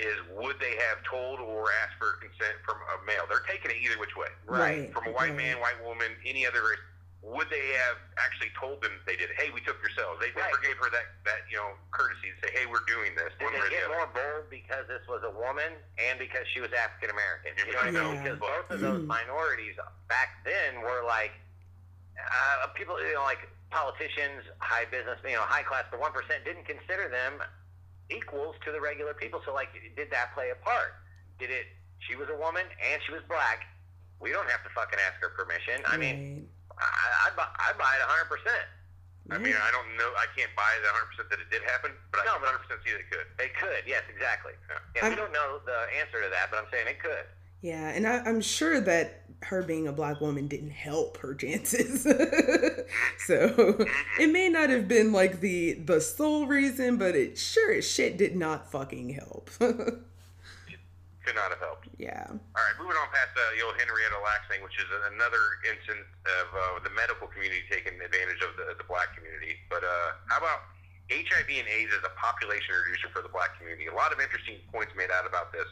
Speaker 2: is would they have told or asked for consent from a male? They're taking it either which way.
Speaker 1: Right.
Speaker 2: From a white
Speaker 1: right.
Speaker 2: man, white woman, any other race. Would they have actually told them they did it? Hey, we took your cells. They
Speaker 3: Right.
Speaker 2: never gave her that, that you know courtesy to say, hey, we're doing this.
Speaker 3: Did they get
Speaker 2: other.
Speaker 3: more bold because this was a woman and because she was African American? You know what I mean?
Speaker 1: Yeah.
Speaker 3: Because both of those minorities back then were like uh, people, you know, like politicians, high business, you know, high class. The one percent didn't consider them equals to the regular people. So, like, did that play a part? Did it? She was a woman and she was black. We don't have to fucking ask her permission. I mean, I, I'd, buy, I'd buy it 100%.
Speaker 2: I mean, I don't know. I can't buy the 100% that it did happen, but
Speaker 3: No,
Speaker 2: I can 100% see that it could.
Speaker 3: It could, yes, exactly.
Speaker 2: Yeah.
Speaker 3: We
Speaker 1: I'm-
Speaker 3: don't know the answer to that, but I'm saying it could.
Speaker 1: Yeah, and I, I'm sure that her being a black woman didn't help her chances. so it may not have been like the the sole reason, but it sure as shit did not fucking help.
Speaker 2: Could not have helped.
Speaker 1: yeah.
Speaker 2: All right, moving on past uh, the old Henrietta Lacks thing, which is another instance of uh, the medical community taking advantage of the, the black community. But uh, how about HIV and AIDS as a population reducer for the black community? A lot of interesting points made out about this.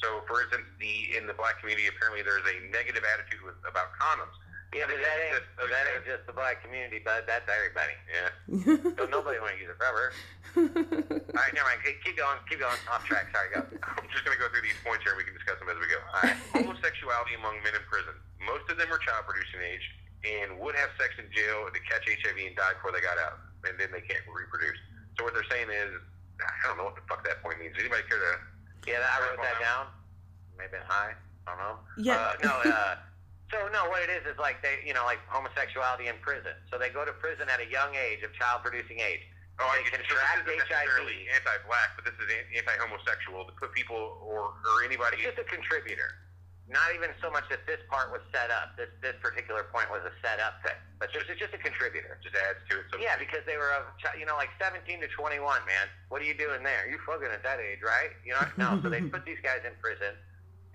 Speaker 2: So, for instance, the in the black community, apparently there's a negative attitude with, about condoms.
Speaker 3: Yeah, but that ain't, that ain't just the black community, but that's everybody.
Speaker 2: Yeah.
Speaker 3: So nobody want to use it forever. All right, never mind. Keep keep going. Keep going. Off track. Sorry, go.
Speaker 2: I'm just going to go through these points here and we can discuss them as we go.
Speaker 3: All right.
Speaker 2: Homosexuality among men in prison. Most of them are child producing age and would have sex in jail to catch HIV and die before they got out. And then they can't reproduce. So what they're saying is, I don't know what the fuck that point means. Anybody care to?
Speaker 3: Yeah, I wrote that down. Maybe high. I don't know.
Speaker 1: Yeah.
Speaker 3: Uh, no. Uh, so no, what it is is like they, you know, like homosexuality in prison. So they go to prison at a young age of child-producing age.
Speaker 2: Oh, I
Speaker 3: They
Speaker 2: get so this isn't necessarily
Speaker 3: HIV.
Speaker 2: anti-black, but this is anti-homosexual to put people or or anybody.
Speaker 3: It's just a contributor. Not even so much that this part was set up. This this particular point was a set up thing, but just it's just a contributor.
Speaker 2: just adds to it. So
Speaker 3: Yeah, because they were of you know like 17 to 21, man. What are you doing there? You're fucking at that age, right? You know, no. So they put these guys in prison,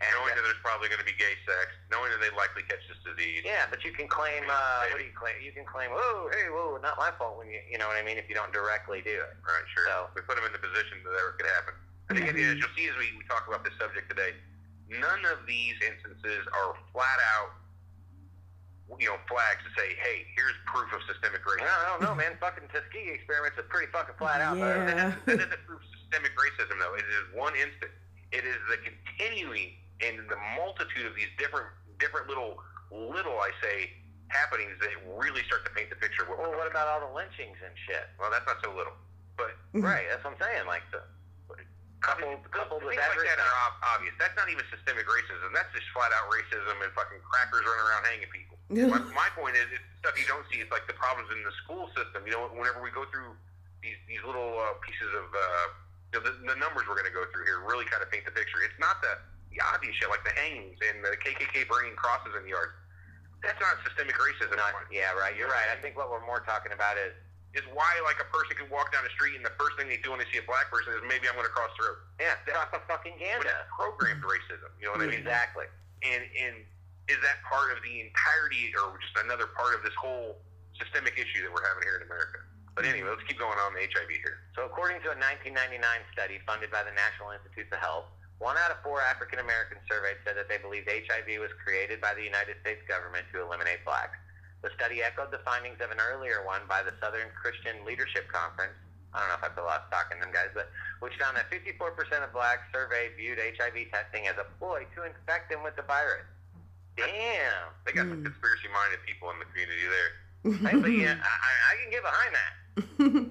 Speaker 3: and
Speaker 2: knowing that there's probably going to be gay sex, knowing that they likely catch this disease.
Speaker 3: yeah, but you can claim uh, what do you claim? You can claim, oh, hey, whoa, not my fault when you you know what I mean if you don't directly do it.
Speaker 2: Right, sure.
Speaker 3: So-
Speaker 2: we put them in the position that it could happen. I think,
Speaker 1: Mhm.
Speaker 2: as you'll see as we, we talk about this subject today, none of these instances are flat out, you know, flags to say, hey, here's proof of systemic racism.
Speaker 3: I don't know, man. Fucking Tuskegee experiments are pretty fucking flat out.
Speaker 1: Yeah.
Speaker 3: But
Speaker 2: That isn't proof of systemic racism, though. It is one instant. It is the continuing and the multitude of these different, different little, little, I say, happenings that really start to paint the picture of what
Speaker 3: well, what about all the lynchings and shit?
Speaker 2: Well, that's not so little. But mm-hmm.
Speaker 3: Right, that's what I'm saying. Like the couple,
Speaker 2: Things
Speaker 3: coupled with
Speaker 2: like that are obvious. That's not even systemic racism. That's just flat out racism and fucking crackers running around hanging people. my, my point is, it's stuff you don't see. It's like the problems in the school system. You know, whenever we go through these these little uh, pieces of uh, you know, the, the numbers we're going to go through here really kind of paint the picture. It's not the, the obvious shit like the hangings and the KKK burning crosses in the yard. That's not systemic racism.
Speaker 3: Not, yeah, right. You're right. I think what we're more talking about is
Speaker 2: is why like a person can walk down the street and the first thing they do when they see a black person is maybe I'm going to cross the road.
Speaker 3: yeah, propaganda.
Speaker 2: But it's programmed racism. You know what I mean?
Speaker 3: Exactly.
Speaker 2: and and is that part of the entirety or just another part of this whole systemic issue that we're having here in America? But mm-hmm. anyway, let's keep going on the HIV here.
Speaker 3: So, according to a 1999 study funded by the National Institutes of Health, one out of four African Americans surveyed said that they believed HIV was created by the United States government to eliminate blacks. The study echoed the findings of an earlier one by the Southern Christian Leadership Conference. I don't know if I put a lot of stock in them guys, but which found that 54% of blacks surveyed viewed HIV testing as a ploy to infect them with the virus. Damn.
Speaker 2: They got some
Speaker 1: Hmm.
Speaker 2: conspiracy-minded people in the community there.
Speaker 3: Hey, but yeah, I, I I can get behind that.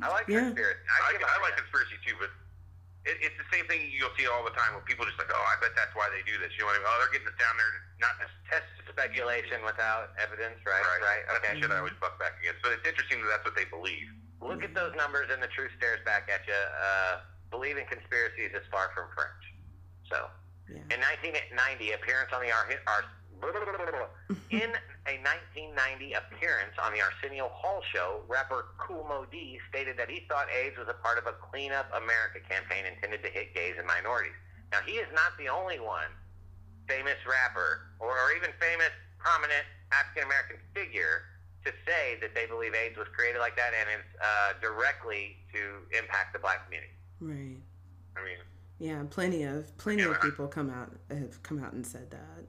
Speaker 3: I like
Speaker 1: Yeah.
Speaker 3: conspiracy.
Speaker 2: I,
Speaker 3: I,
Speaker 2: I,
Speaker 3: get
Speaker 2: I like
Speaker 3: that.
Speaker 2: conspiracy too, but it, it's the same thing you'll see all the time when people just like, oh, I bet that's why they do this. You know what I mean? Oh, they're getting us down there not just test
Speaker 3: speculation without evidence, right?
Speaker 2: Right,
Speaker 3: Right.
Speaker 2: That's
Speaker 3: Okay.
Speaker 2: the shit I always buck back against. But it's interesting that that's what they believe.
Speaker 3: Look at those numbers, and the truth stares back at you. Uh, believing conspiracies is far from fringe. So,
Speaker 1: Yeah.
Speaker 3: in 1990, appearance on the Ar- Ar- in a 1990 appearance on the Arsenio Hall show, rapper Kool Moe Dee stated that he thought AIDS was a part of a Clean Up America campaign intended to hit gays and minorities. Now, he is not the only one, famous rapper, or, or even famous prominent African American figure, to say that they believe AIDS was created like that and it's uh, directly to impact the black community.
Speaker 1: Right.
Speaker 2: I mean,
Speaker 1: Yeah, plenty of plenty
Speaker 2: Yeah.
Speaker 1: of people come out have come out and said that.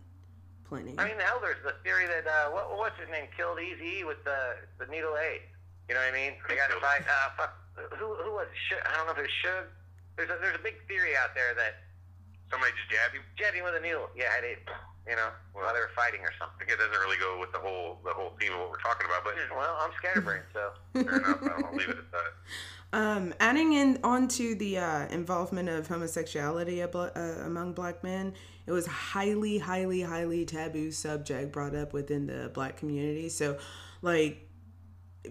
Speaker 1: Plenty.
Speaker 3: I mean, hell, there's the theory that uh, what, what's his name killed Eazy with the the needle AIDS. You know what I mean? They got to fight. Uh, fuck, who who was? Suge? I don't know if it was Suge. There's a, there's a big theory out there that
Speaker 2: somebody just jabbed you.
Speaker 3: jabbing with a needle, yeah, I did. You know, while they were fighting or something.
Speaker 2: I guess it doesn't really go with the whole the whole theme of what we're talking about, but
Speaker 3: Well, I'm scatterbrained, so
Speaker 2: fair enough. I'll leave it at that.
Speaker 1: Um, adding in onto the uh, involvement of homosexuality ablo- uh, among black men, it was highly, highly, highly taboo subject brought up within the black community. So, like,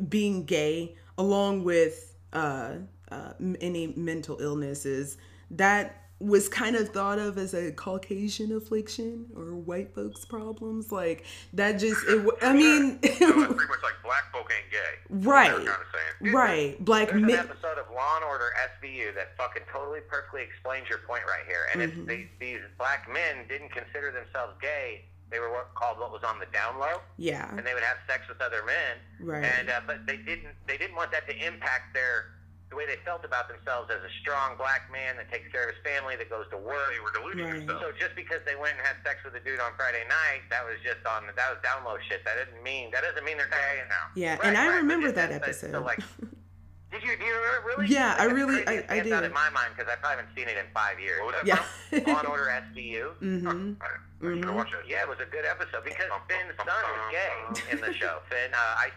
Speaker 1: being gay along with uh, uh, any mental illnesses that was kind of thought of as a Caucasian affliction or white folks' problems. Like that just, it, I mean,
Speaker 2: so pretty much like black folk ain't gay.
Speaker 1: Right.
Speaker 2: Kind of
Speaker 1: right, black
Speaker 3: There's an episode of Law and Order SVU that fucking totally perfectly explains your point right here. And
Speaker 1: Mm-hmm.
Speaker 3: it's these, these black men didn't consider themselves gay. They were what called what was on the down low,
Speaker 1: Yeah,
Speaker 3: and they would have sex with other men.
Speaker 1: Right.
Speaker 3: And uh, but they didn't they didn't want that to impact their the way they felt about themselves as a strong black man that takes care of his family, that goes to work.
Speaker 2: They were deluding
Speaker 1: Right.
Speaker 2: themselves.
Speaker 3: So just because they went and had sex with a dude on Friday night, that was just on that was down low shit. That didn't mean that doesn't mean they're gay now.
Speaker 1: yeah,
Speaker 3: Right,
Speaker 1: and I
Speaker 3: right,
Speaker 1: remember that
Speaker 3: that's-
Speaker 1: episode.
Speaker 3: So like, did you do you remember really?
Speaker 1: Yeah,
Speaker 3: Like,
Speaker 1: I really-
Speaker 3: crazy.
Speaker 1: I-
Speaker 3: It
Speaker 1: I
Speaker 3: stands out in my mind because I probably haven't seen it in five years.
Speaker 2: What was that
Speaker 1: yeah,
Speaker 3: Law and Order SVU.
Speaker 1: mm-hmm.
Speaker 2: I, I should have.
Speaker 3: Yeah, it was a good episode because Fin's son is gay in the show. Fin, uh, Ice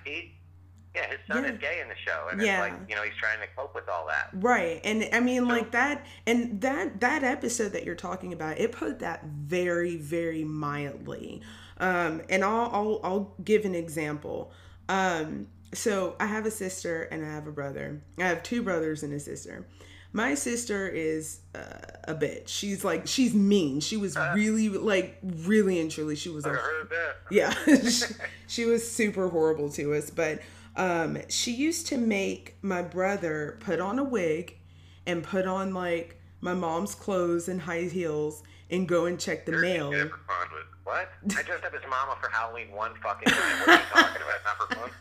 Speaker 3: yeah, his son
Speaker 1: Yeah.
Speaker 3: is gay in the show, and
Speaker 1: Yeah.
Speaker 3: it's like you know he's trying to cope with all that.
Speaker 1: Right. And I mean like that and that that episode that you're talking about, it put that very very mildly. Um and I'll I'll I'll give an example. Um so I have a sister and I have a brother. I have two brothers and a sister. My sister is uh, a bitch. She's like she's mean. She was really like really and truly she was a
Speaker 2: I heard that.
Speaker 1: yeah she, she was super horrible to us but um she used to make my brother put on a wig and put on like my mom's clothes and high heels and go and check the mail
Speaker 2: fun, but
Speaker 3: What? I dressed up as mama for Halloween one fucking time. What are you talking about?
Speaker 2: not for fun.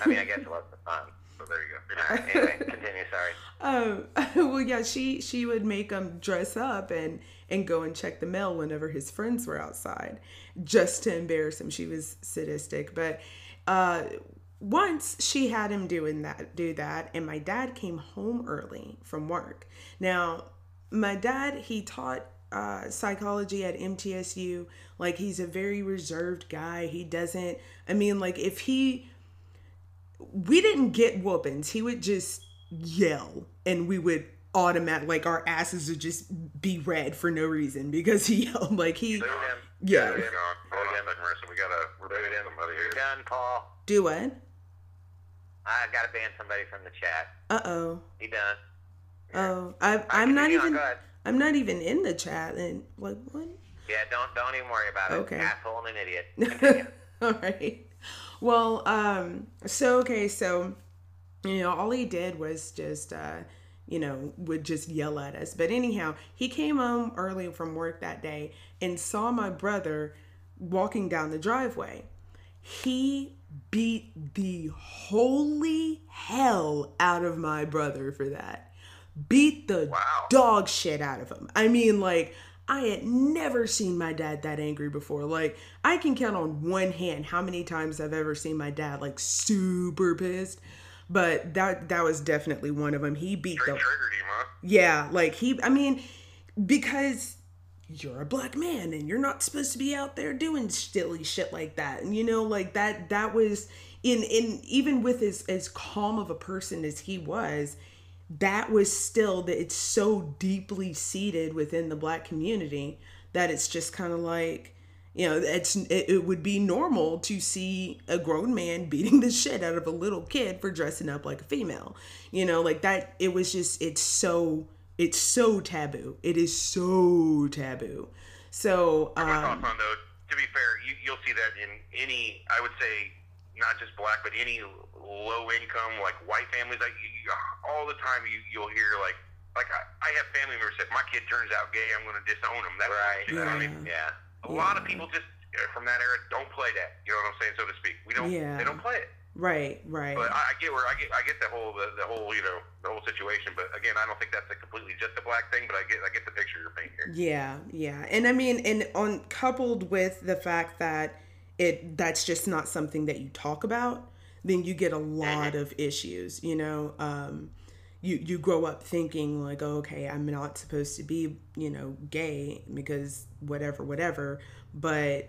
Speaker 3: I mean, I guess it was for fun.
Speaker 2: So there you go.
Speaker 3: All right, anyway, continue. Sorry.
Speaker 1: um well yeah she she would make him dress up and and go and check the mail whenever his friends were outside just to embarrass him she was sadistic but uh once she had him doing that do that and my dad came home early from work now my dad he taught uh, psychology at MTSU like he's a very reserved guy he doesn't i mean like if he we didn't get whoopings. He would just yell and we would automatic like our asses would just be red for no reason because he yelled like he. Yeah.
Speaker 2: Boo him. Hold on a second, Marissa. We gotta we're booting somebody here.
Speaker 3: done, Paul.
Speaker 1: do what?
Speaker 3: I gotta ban somebody from the chat.
Speaker 1: Uh oh.
Speaker 3: He done.
Speaker 1: Oh, I
Speaker 3: All right,
Speaker 1: I'm not
Speaker 3: continue on,
Speaker 1: even I'm not even in the chat and like what?
Speaker 3: Yeah, don't don't even worry about it.
Speaker 1: Okay.
Speaker 3: Asshole and an idiot.
Speaker 1: All right. Well, um, so okay, so you know, all he did was just uh, you know, would just yell at us. But anyhow, he came home early from work that day and saw my brother walking down the driveway. He beat the holy hell out of my brother for that. Beat the
Speaker 2: Wow.
Speaker 1: dog shit out of him. I mean, like, I had never seen my dad that angry before. Like, I can count on one hand how many times I've ever seen my dad like super pissed. But that that was definitely one of them. He beat the
Speaker 2: triggered him, huh?
Speaker 1: yeah, like he, I mean, because you're a black man and you're not supposed to be out there doing silly shit like that. And you know, like that, that was in, in, even with as, as calm of a person as he was, that was still that it's so deeply seated within the black community that it's just kind of like, you know, it's it, it would be normal to see a grown man beating the shit out of a little kid for dressing up like a female. You know, like that it was just it's so it's so taboo. It is so taboo. So
Speaker 2: My thoughts
Speaker 1: um
Speaker 2: on though, to be fair, you, you'll see that in any, I would say, not just black, but any low income, like white families. Like you, you, all the time, you you'll hear like, like I, I have family members that my kid turns out gay, I'm going to disown him. That's
Speaker 3: Right.
Speaker 2: you know what I mean?
Speaker 3: Yeah.
Speaker 2: A lot of people just uh, from that era don't play that. You know what I'm saying, so to speak. We don't.
Speaker 1: Yeah.
Speaker 2: They don't play it.
Speaker 1: Right, right.
Speaker 2: But I, I get where I get. I get the whole the, the whole you know the whole situation. But again, I don't think that's a completely just a black thing. But I get I get the picture you're painting here.
Speaker 1: Yeah, yeah. And I mean and on coupled with the fact that it that's just not something that you talk about, then you get a lot of issues, you know. Um you you grow up thinking like, oh, okay, I'm not supposed to be, you know, gay because whatever, whatever, but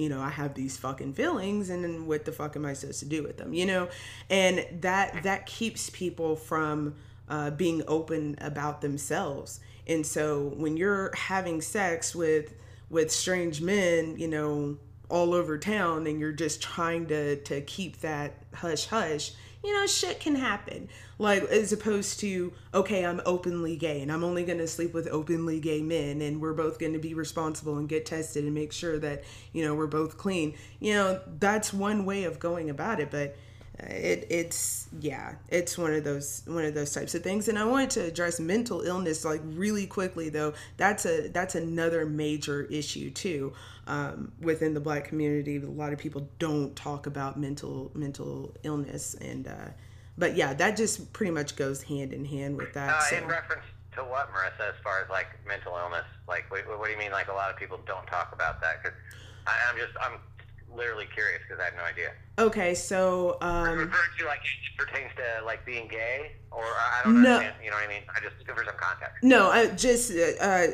Speaker 1: you know, I have these fucking feelings and then what the fuck am I supposed to do with them, you know? And that that keeps people from uh, being open about themselves. And so when you're having sex with with strange men, you know, all over town and you're just trying to to keep that hush hush you know shit can happen. Like as opposed to okay i'm openly gay and i'm only going to sleep with openly gay men and we're both going to be responsible and get tested and make sure that you know we're both clean. You know that's one way of going about it but it it's yeah it's one of those one of those types of things and i wanted to address mental illness like really quickly though that's a that's another major issue too um, within the black community a lot of people don't talk about mental mental illness and uh, but yeah that just pretty much goes hand in hand with that
Speaker 3: Uh,
Speaker 1: so.
Speaker 3: in reference to what, Marissa, as far as like mental illness? Like, what, what do you mean? Like, a lot of people don't talk about that? Because I'm just, I'm literally curious because I have no idea.
Speaker 1: okay so um
Speaker 3: referring to like it pertains to like being gay, or I don't
Speaker 1: No.
Speaker 3: understand. You know what I mean? I just looking for some context.
Speaker 1: No, uh, just uh, uh,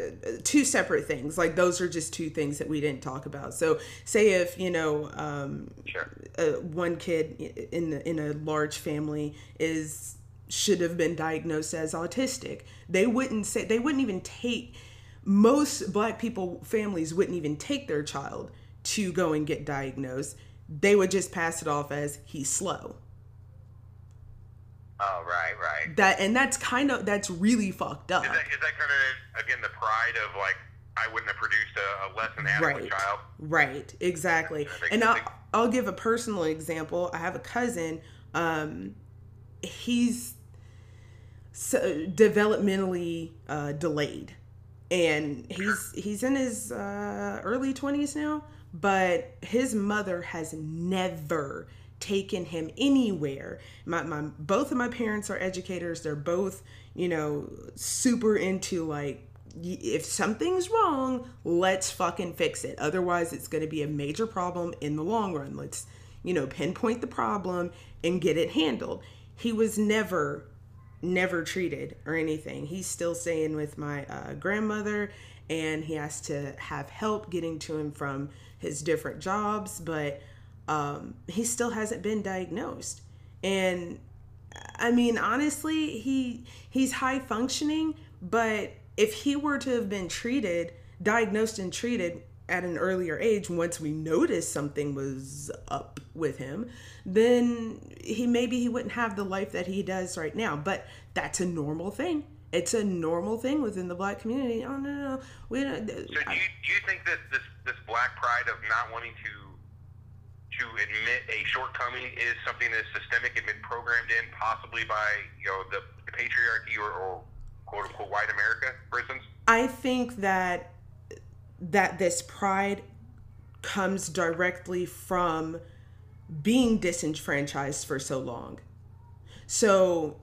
Speaker 1: two separate things. Like those are just two things that we didn't talk about. So, say if you know, um,
Speaker 3: Sure.
Speaker 1: uh, one kid in the, in a large family is should have been diagnosed as autistic. They wouldn't say they wouldn't even take most black people families wouldn't even take their child to go and get diagnosed. They would just pass it off as he's slow.
Speaker 3: Oh, right, right.
Speaker 1: That and that's kind of that's really fucked up.
Speaker 2: Is that, is that kind of again the pride of like I wouldn't have produced a, a less than adequate
Speaker 1: Right.
Speaker 2: child?
Speaker 1: Right, exactly. And I'll, I'll give a personal example. I have a cousin. Um, he's so developmentally uh, delayed, and he's he's in his uh, early twenties now. But his mother has never taken him anywhere. My, my both of my parents are educators. They're both you know super into like if something's wrong, let's fucking fix it. Otherwise, it's going to be a major problem in the long run. Let's, you know, pinpoint the problem and get it handled. He was never, never treated or anything. He's still staying with my uh, grandmother and he has to have help getting to him from his different jobs, but um, he still hasn't been diagnosed. And I mean, honestly, he he's high functioning, but if he were to have been treated, diagnosed and treated at an earlier age, once we noticed something was up with him, then he maybe he wouldn't have the life that he does right now. But that's a normal thing. It's a normal thing within the black community. Oh no, no, no. we don't.
Speaker 2: So do you, do you think that this this black pride of not wanting to to admit a shortcoming is something that's systemic and been programmed in possibly by you know the, the patriarchy or, or quote unquote white America, for instance?
Speaker 1: I think that that this pride comes directly from being disenfranchised for so long. So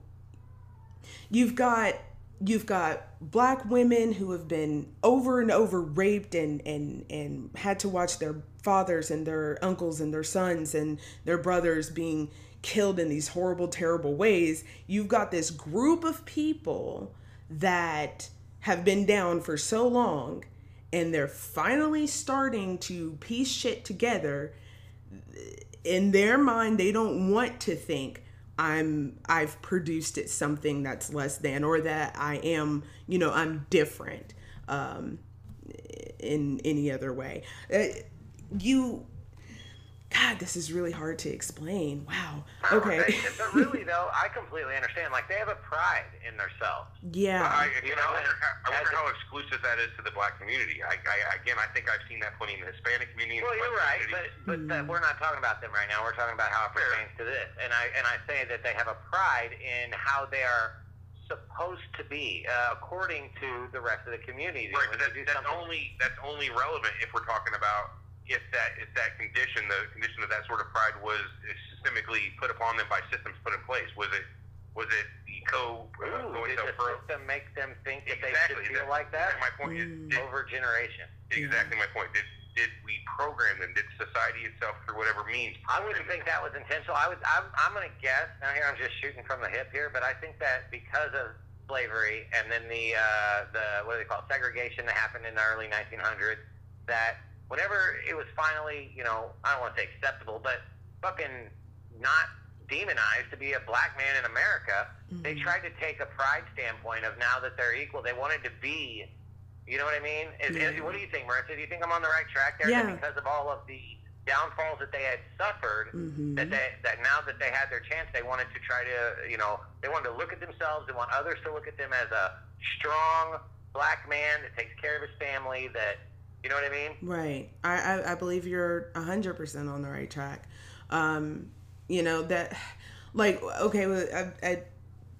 Speaker 1: you've got you've got black women who have been over and over raped and and and had to watch their fathers and their uncles and their sons and their brothers being killed in these horrible terrible ways. You've got this group of people that have been down for so long and they're finally starting to piece shit together. In their mind they don't want to think i'm i've produced it something that's less than or that i am you know i'm different um in any other way. Uh, you god this is really hard to explain wow okay
Speaker 3: But, but really, though, I completely understand. Like, they have a pride in themselves.
Speaker 1: yeah
Speaker 2: I,
Speaker 3: You know,
Speaker 2: I wonder, how, I wonder how exclusive that is to the black community. I, I, again, I think I've seen that plenty in the Hispanic community.
Speaker 3: Well, you're
Speaker 2: black
Speaker 3: right, but
Speaker 2: community.
Speaker 3: but uh, we're not talking about them right now. We're talking about how it
Speaker 2: Fair.
Speaker 3: pertains to this. And I and I say that they have a pride in how they are supposed to be, uh, according to the rest of the community.
Speaker 2: Right, but that, that's
Speaker 3: something-
Speaker 2: only that's only relevant if we're talking about if that if that condition, the condition of that sort of pride was systemically put upon them by systems put in place. Was it was it the co uh,
Speaker 3: Ooh,
Speaker 2: going
Speaker 3: did
Speaker 2: so
Speaker 3: the
Speaker 2: far?
Speaker 3: system make them think that
Speaker 2: Exactly.
Speaker 3: they should feel
Speaker 2: that-
Speaker 3: like that?
Speaker 2: My point is, did,
Speaker 3: Over generation.
Speaker 2: exactly my point. Did did we program them? Did society itself, through whatever means,
Speaker 3: I wouldn't think that was intentional. I would. I'm, I'm going to guess. Now here I'm just shooting from the hip here, but I think that because of slavery and then the uh, the what do they call it, segregation that happened in the early 1900s, that whenever it was finally, you know, I don't want to say acceptable, but fucking not demonized to be a black man in America, they
Speaker 1: Mhm.
Speaker 3: tried to take a pride standpoint of now that they're equal. They wanted to be. You know what I mean? Is, is- what do you think, Marissa? Do you think I'm on the right track there?
Speaker 1: Yeah.
Speaker 3: Because of all of the downfalls that they had suffered
Speaker 1: Mhm.
Speaker 3: that they that now that they had their chance they wanted to try to you know they wanted to look at themselves they want others to look at them as a strong black man that takes care of his family that you know what I mean
Speaker 1: Right. I, I, I believe you're 100% on the right track. Um, you know, that, like, okay, well, I, I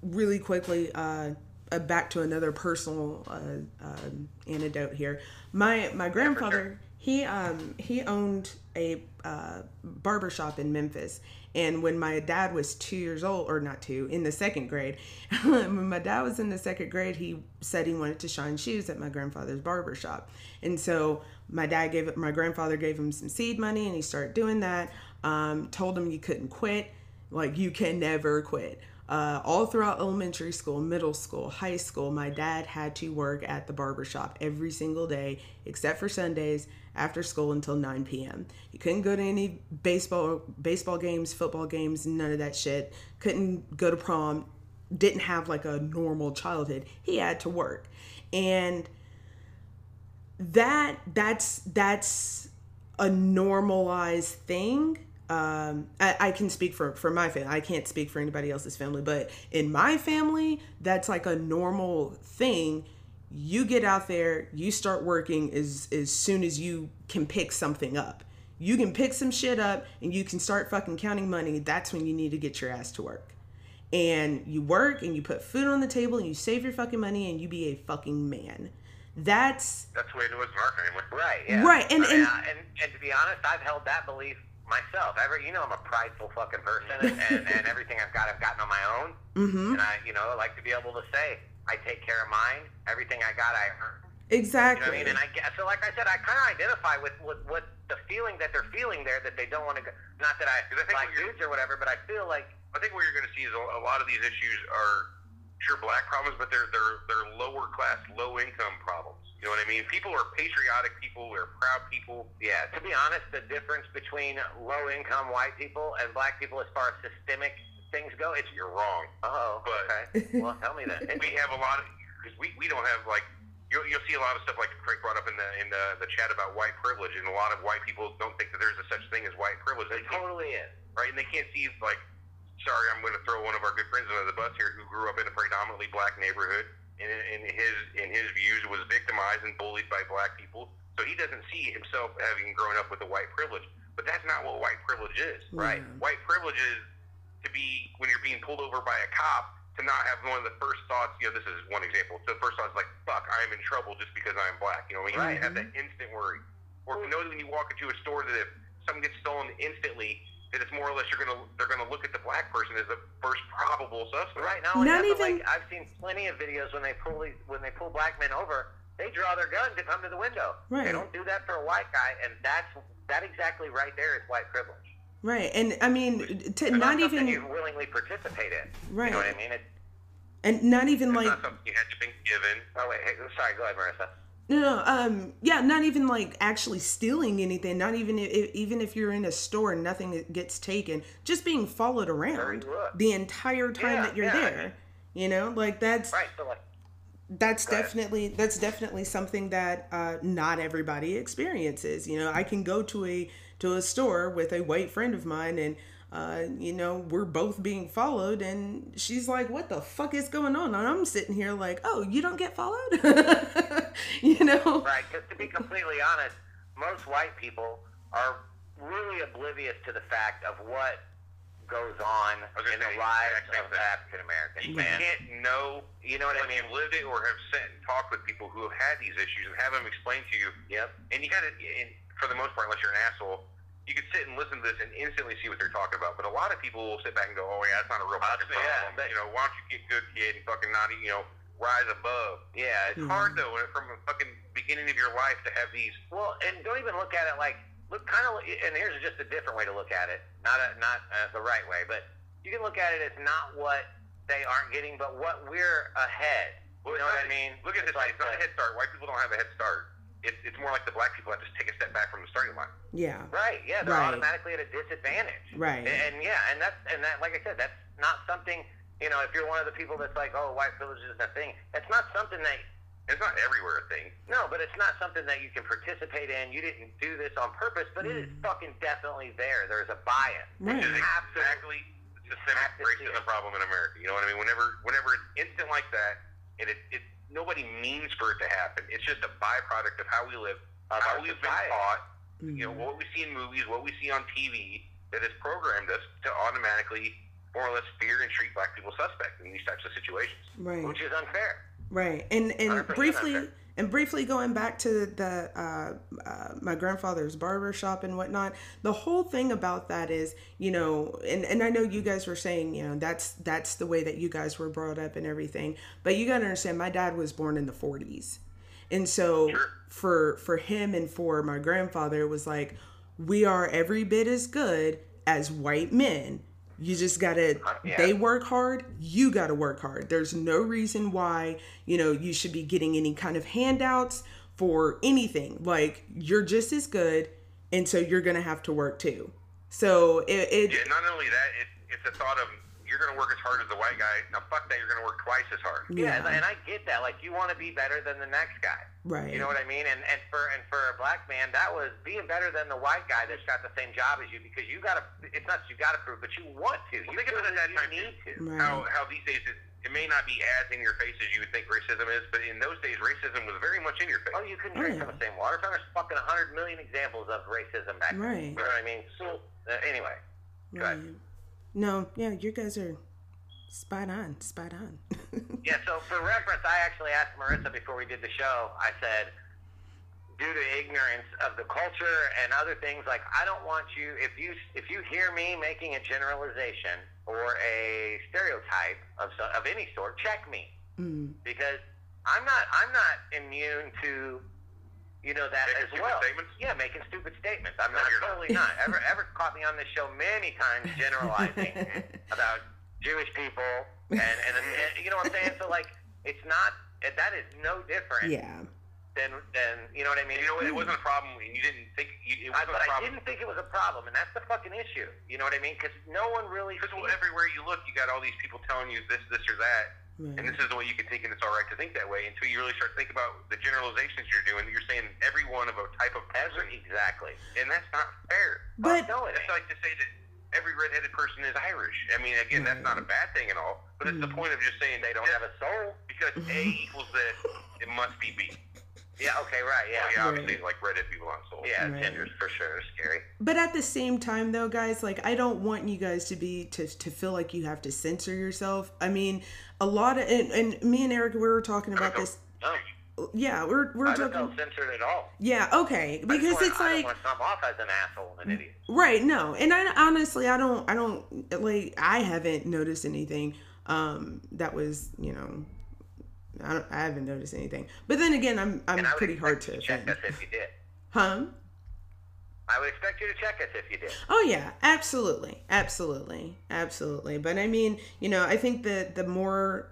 Speaker 1: really quickly, uh, uh, back to another personal uh, um anecdote here. My my grandfather, he um he owned a uh, barber shop in Memphis, and when my dad was two years old, or not two, in the second grade, when my dad was in the second grade, he said he wanted to shine shoes at my grandfather's barber shop, and so my dad gave it. My grandfather gave him some seed money, and he started doing that. Um, told him you couldn't quit, like you can never quit. Uh, all throughout elementary school, middle school, high school, my dad had to work at the barber shop every single day, except for Sundays after school until 9 p.m. He couldn't go to any baseball baseball games, football games, none of that shit. Couldn't go to prom. Didn't have like a normal childhood. He had to work, and that that's that's a normalized thing um, I, I can speak for for my family. I can't speak for anybody else's family, but in my family, that's like a normal thing. You get out there, you start working as as soon as you can pick something up. You can pick some shit up and you can start fucking counting money. That's when you need to get your ass to work. And you work and you put food on the table and you save your fucking money and you be a fucking man. That's
Speaker 2: That's the way it was family.
Speaker 3: right yeah
Speaker 1: Right, and- and-
Speaker 3: I- and and to be honest I've held that belief myself ever you know I'm a prideful fucking person and, and, and everything I've got I've gotten on my own
Speaker 1: mm-hmm.
Speaker 3: and I you know I like to be able to say I take care of mine everything I got I earned
Speaker 1: exactly.
Speaker 3: You know what I mean? And I guess, so like I said, I kind of identify with, with what the feeling that they're feeling there that they don't want to go. Not that I
Speaker 2: 'Cause I think
Speaker 3: like dudes or whatever, but I feel like
Speaker 2: I think what you're going to see is a, a lot of these issues are sure black problems, but they're they're they're lower class, low income problems. You know what I mean? People are patriotic people, they're proud people.
Speaker 3: yeah. To be honest, the difference between low income white people and black people as far as systemic things go, it's
Speaker 2: You're wrong.
Speaker 3: oh
Speaker 2: But-
Speaker 3: okay. Well, tell me then.
Speaker 2: we have a lot of because we, we don't have like you'll, you'll see a lot of stuff like Craig brought up in the in the, the chat about white privilege, and a lot of white people don't think that there's a such thing as white privilege. They
Speaker 3: It totally is.
Speaker 2: right, and they can't see like. Sorry, I'm going to throw one of our good friends under the bus here, who grew up in a predominantly black neighborhood, and in his in his views was victimized and bullied by black people. So he doesn't see himself having grown up with a white privilege. But that's not what white privilege is.
Speaker 3: Right.
Speaker 1: Yeah.
Speaker 2: White privilege is to be when you're being pulled over by a cop to not have one of the first thoughts. You know, this is one example. So the first thought is like, "Fuck, I am in trouble just because I am black." You know, when you
Speaker 3: Right.
Speaker 2: have that instant worry, or to know that when you walk into a store that if something gets stolen instantly, that it's more or less you're gonna they're gonna look at the black person as the first probable suspect.
Speaker 3: Right now,
Speaker 1: Not
Speaker 3: not
Speaker 1: even-
Speaker 3: like I've seen plenty of videos when they pull these, when they pull black men over, they draw their gun to come to the window.
Speaker 1: Right.
Speaker 3: They don't do that for a white guy, and that's that exactly right there is white privilege.
Speaker 1: Right, and I mean, to
Speaker 3: It's
Speaker 1: not
Speaker 3: something
Speaker 1: even
Speaker 3: you willingly participate in.
Speaker 1: Right.
Speaker 3: You know what I mean? It,
Speaker 1: and not even
Speaker 2: It's
Speaker 1: like
Speaker 2: not something you had to been given.
Speaker 3: oh wait, hey, sorry. Go ahead, Marissa.
Speaker 1: No, no, um, yeah, not even like actually stealing anything. Not even if, even if you're in a store and nothing gets taken, just being followed around the entire time
Speaker 3: Yeah,
Speaker 1: that you're
Speaker 3: yeah,
Speaker 1: there. You know, like that's
Speaker 3: Right. Like,
Speaker 1: that's
Speaker 3: ahead.
Speaker 1: definitely that's definitely something that uh, not everybody experiences. You know, I can go to a to a store with a white friend of mine, and uh, you know we're both being followed, and she's like, "What the fuck is going on?" And I'm sitting here like, "Oh, you don't get followed," you know?
Speaker 3: right. Because to be completely honest, most white people are really oblivious to the fact of what goes on
Speaker 2: was gonna
Speaker 3: in the
Speaker 2: say,
Speaker 3: lives
Speaker 2: exact same
Speaker 3: of
Speaker 2: thing.
Speaker 3: African Americans.
Speaker 2: You
Speaker 3: Man,
Speaker 2: can't know
Speaker 3: you know what I mean?
Speaker 2: you've lived it or have sat and talked with people who have had these issues and have them explained to you.
Speaker 3: Yep.
Speaker 2: And you got to, for the most part, unless you're an asshole, you can sit and listen to this and instantly see what they're talking about. But a lot of people will sit back and go, "Oh yeah, that's not a real fucking
Speaker 3: Yeah,
Speaker 2: problem."
Speaker 3: but-
Speaker 2: you know, why don't you get good, kid, and fucking not, you know, rise above.
Speaker 3: Yeah.
Speaker 2: It's
Speaker 1: Mhm.
Speaker 2: hard though, from the fucking beginning of your life to have these.
Speaker 3: Well, and don't even look at it like look kind of. And here's just a different way to look at it, not a, not uh, the right way, but you can look at it as not what they aren't getting, but what we're ahead.
Speaker 2: Well,
Speaker 3: You know what I mean?
Speaker 2: Look at
Speaker 3: It's
Speaker 2: this.
Speaker 3: like
Speaker 2: it's not a head start. White people don't have a head start. It's it's more like the black people have to take a step back from the starting line.
Speaker 1: Yeah,
Speaker 3: Right. Yeah, they're
Speaker 1: Right.
Speaker 3: automatically at a disadvantage.
Speaker 1: right.
Speaker 3: And, and yeah, and that's and that like I said, that's not something you know. If you're one of the people that's like, oh, white privilege isn't a thing, that's not something that
Speaker 2: It's not everywhere a thing.
Speaker 3: No, but it's not something that you can participate in. You didn't do this on purpose, but it is mm. fucking definitely there. There's a bias.
Speaker 1: Right.
Speaker 2: Which is
Speaker 3: You have to-
Speaker 2: exactly the systemic
Speaker 3: have to see
Speaker 2: racism problem in America. You know what I mean? Whenever whenever it's instant like that, and it, it nobody means for it to happen. It's just a byproduct of how we live,
Speaker 3: Of
Speaker 2: how we've been taught.
Speaker 1: Mm-hmm.
Speaker 2: You know what we see in movies, what we see on TV, that has programmed us to automatically more or less fear and treat black people suspect in these types of situations.
Speaker 1: Right.
Speaker 3: which is unfair.
Speaker 1: Right, and and briefly
Speaker 3: unfair.
Speaker 1: And briefly going back to the uh, uh, my grandfather's barber shop and whatnot. The whole thing about that is, you know, and and I know you guys were saying, you know, that's that's the way that you guys were brought up and everything. But you gotta understand, my dad was born in the '40s, and so for for him and for my grandfather, it was like we are every bit as good as white men. You just gotta.
Speaker 3: yeah.
Speaker 1: They work hard. You gotta work hard. There's no reason why you know you should be getting any kind of handouts for anything. Like you're just as good, and so you're gonna have to work too. So it, it
Speaker 2: Yeah, not only that, it, it's a thought of you're going to work as hard as the white guy. Now, fuck that, you're going to work twice as hard.
Speaker 3: Yeah,
Speaker 1: Yeah.
Speaker 3: and I get that. Like you want to be better than the next guy.
Speaker 1: right.
Speaker 3: You know what I mean? And and for and for a black man, that was being better than the white guy that's got the same job as you because you got to. It's not you got to prove, but you want to. You
Speaker 2: Think
Speaker 3: feel
Speaker 2: of it at that
Speaker 3: you
Speaker 2: time,
Speaker 3: need to.
Speaker 1: Right.
Speaker 2: How, how these days it, it may not be as in your face as you would think racism is, but in those days, racism was very much in your face.
Speaker 3: Oh, you can
Speaker 1: Oh,
Speaker 3: drink
Speaker 1: yeah.
Speaker 3: from the same water fountain. There's fucking a hundred million examples of racism back then.
Speaker 1: Right.
Speaker 3: You know what I mean? So uh, anyway, Go ahead.
Speaker 1: Right. No, yeah, you guys are spot on, spot on.
Speaker 3: yeah. So for reference, I actually asked Marissa before we did the show. I said, due to ignorance of the culture and other things, like I don't want you. If you if you hear me making a generalization or a stereotype of of any sort, check me
Speaker 1: mm,
Speaker 3: because I'm not I'm not immune to you know that
Speaker 2: Making
Speaker 3: as
Speaker 2: stupid
Speaker 3: well.
Speaker 2: statements?
Speaker 3: Yeah, making stupid statements. I'm
Speaker 2: No,
Speaker 3: not
Speaker 2: you're not.
Speaker 3: totally not. Ever ever caught me on this show many times generalizing about Jewish people and, and and you know what I'm saying. So like it's not that is no different
Speaker 1: yeah.
Speaker 3: than than you know what I mean.
Speaker 2: You know, it wasn't a problem, and you didn't think you, it
Speaker 3: I,
Speaker 2: wasn't
Speaker 3: but I didn't think it was a problem, and that's the fucking issue. You know what I mean? Because no one really.
Speaker 2: Because
Speaker 3: sees-
Speaker 2: everywhere you look, you got all these people telling you this, this, or that, and this is the way you can think, and it's all right to think that way. Until you really start thinking about the generalizations you're doing. You're saying every one of a type of person,
Speaker 3: Every, exactly.
Speaker 2: and that's not fair.
Speaker 1: But
Speaker 3: no,
Speaker 2: It's like to say that every redheaded person is Irish. I mean, again, that's not a bad thing at all, but it's the
Speaker 1: Mm.
Speaker 2: point of just saying
Speaker 3: They don't have a soul.
Speaker 2: because A equals this, it must be B.
Speaker 3: Yeah. Okay. Right. Yeah.
Speaker 2: Well, yeah, obviously,
Speaker 1: Right.
Speaker 2: like redhead people aren't souls.
Speaker 3: Yeah,
Speaker 1: Right.
Speaker 3: genders for sure scary.
Speaker 1: But at the same time, though, guys, like I don't want you guys to be to to feel like you have to censor yourself. I mean, a lot of and, and me and Eric, we were talking about this.
Speaker 3: No,
Speaker 1: Yeah, we're we're
Speaker 3: I don't feel
Speaker 1: talking.
Speaker 3: censored at all.
Speaker 1: Yeah, okay,
Speaker 3: I just
Speaker 1: because
Speaker 3: wanna-
Speaker 1: it's
Speaker 3: I don't
Speaker 1: like
Speaker 3: want to come off as an asshole and an idiot.
Speaker 1: right. No, and I honestly, I don't, I don't like. I haven't noticed anything. Um, that was you know. I, don't, I haven't noticed anything, but then again, I'm I'm
Speaker 3: And I would
Speaker 1: pretty hard
Speaker 3: expect
Speaker 1: to
Speaker 3: check
Speaker 1: offend.
Speaker 3: us if you did.
Speaker 1: Huh?
Speaker 3: I would expect you to check us if you did.
Speaker 1: Oh yeah, absolutely, absolutely, absolutely. But I mean, you know, I think that the more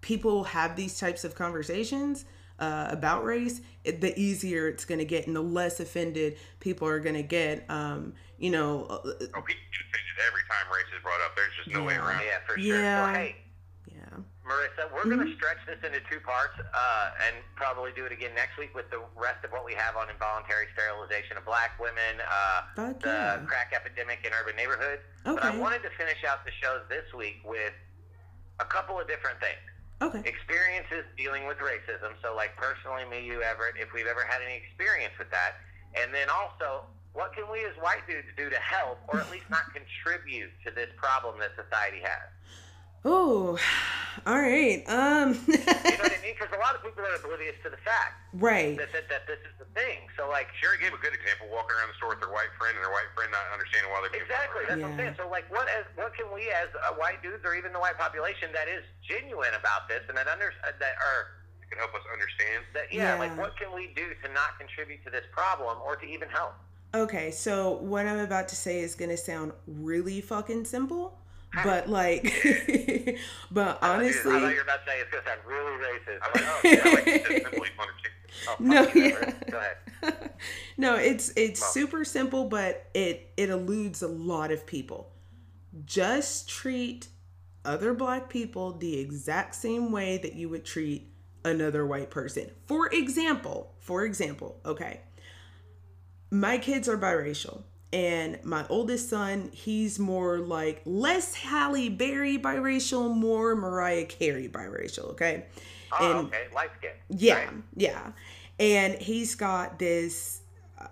Speaker 1: people have these types of conversations uh, about race, it, the easier it's going to get, and the less offended people are going to get. Um, you know, uh,
Speaker 2: Oh, people get offended every time race is brought up. There's just no way
Speaker 1: Yeah.
Speaker 2: around.
Speaker 3: Yeah, for sure.
Speaker 1: Yeah.
Speaker 3: Well, hey,
Speaker 1: yeah,
Speaker 3: Marissa, we're going to stretch this into two parts uh, and probably do it again next week with the rest of what we have on involuntary sterilization of black women, uh,
Speaker 1: Fuck
Speaker 3: the crack epidemic in urban neighborhoods. But I wanted to finish out the shows this week with a couple of different things.
Speaker 1: okay,
Speaker 3: Experiences dealing with racism. So, like personally, me, you, Everett, if we've ever had any experience with that. And then also, what can we as white dudes do to help or at least not contribute to this problem that society has?
Speaker 1: Oh, all right. Um,
Speaker 3: You know what I mean? Because a lot of people are oblivious to the fact
Speaker 1: right.
Speaker 3: that, that, that this is the thing. So, like,
Speaker 2: Sherry gave a good example, walking around the store with her white friend, and her white friend not understanding why they're being
Speaker 3: exactly. That's what I'm saying. So, like, what as what can we as uh, white dudes or even the white population that is genuine about this and that under uh, that are
Speaker 2: It can help us understand.
Speaker 3: that yeah,
Speaker 1: Yeah.
Speaker 3: like what can we do to not contribute to this problem or to even help?
Speaker 1: Okay, so what I'm about to say is gonna sound really fucking simple, but like, but
Speaker 3: I
Speaker 1: honestly,
Speaker 3: thought you were about to say it's gonna sound really racist.
Speaker 2: I
Speaker 3: I'm
Speaker 2: like, oh, I like this simply understand.
Speaker 3: oh,
Speaker 1: No, yeah.
Speaker 3: Go ahead.
Speaker 1: no, it's it's
Speaker 3: Well.
Speaker 1: super simple, but it it eludes a lot of people. Just treat other black people the exact same way that you would treat another white person. For example, for example, okay. My kids are biracial and my oldest son, he's more like less Halle Berry biracial, more Mariah Carey biracial, okay?
Speaker 3: Oh, and, okay, light skin.
Speaker 1: Yeah, right. yeah. And he's got this uh,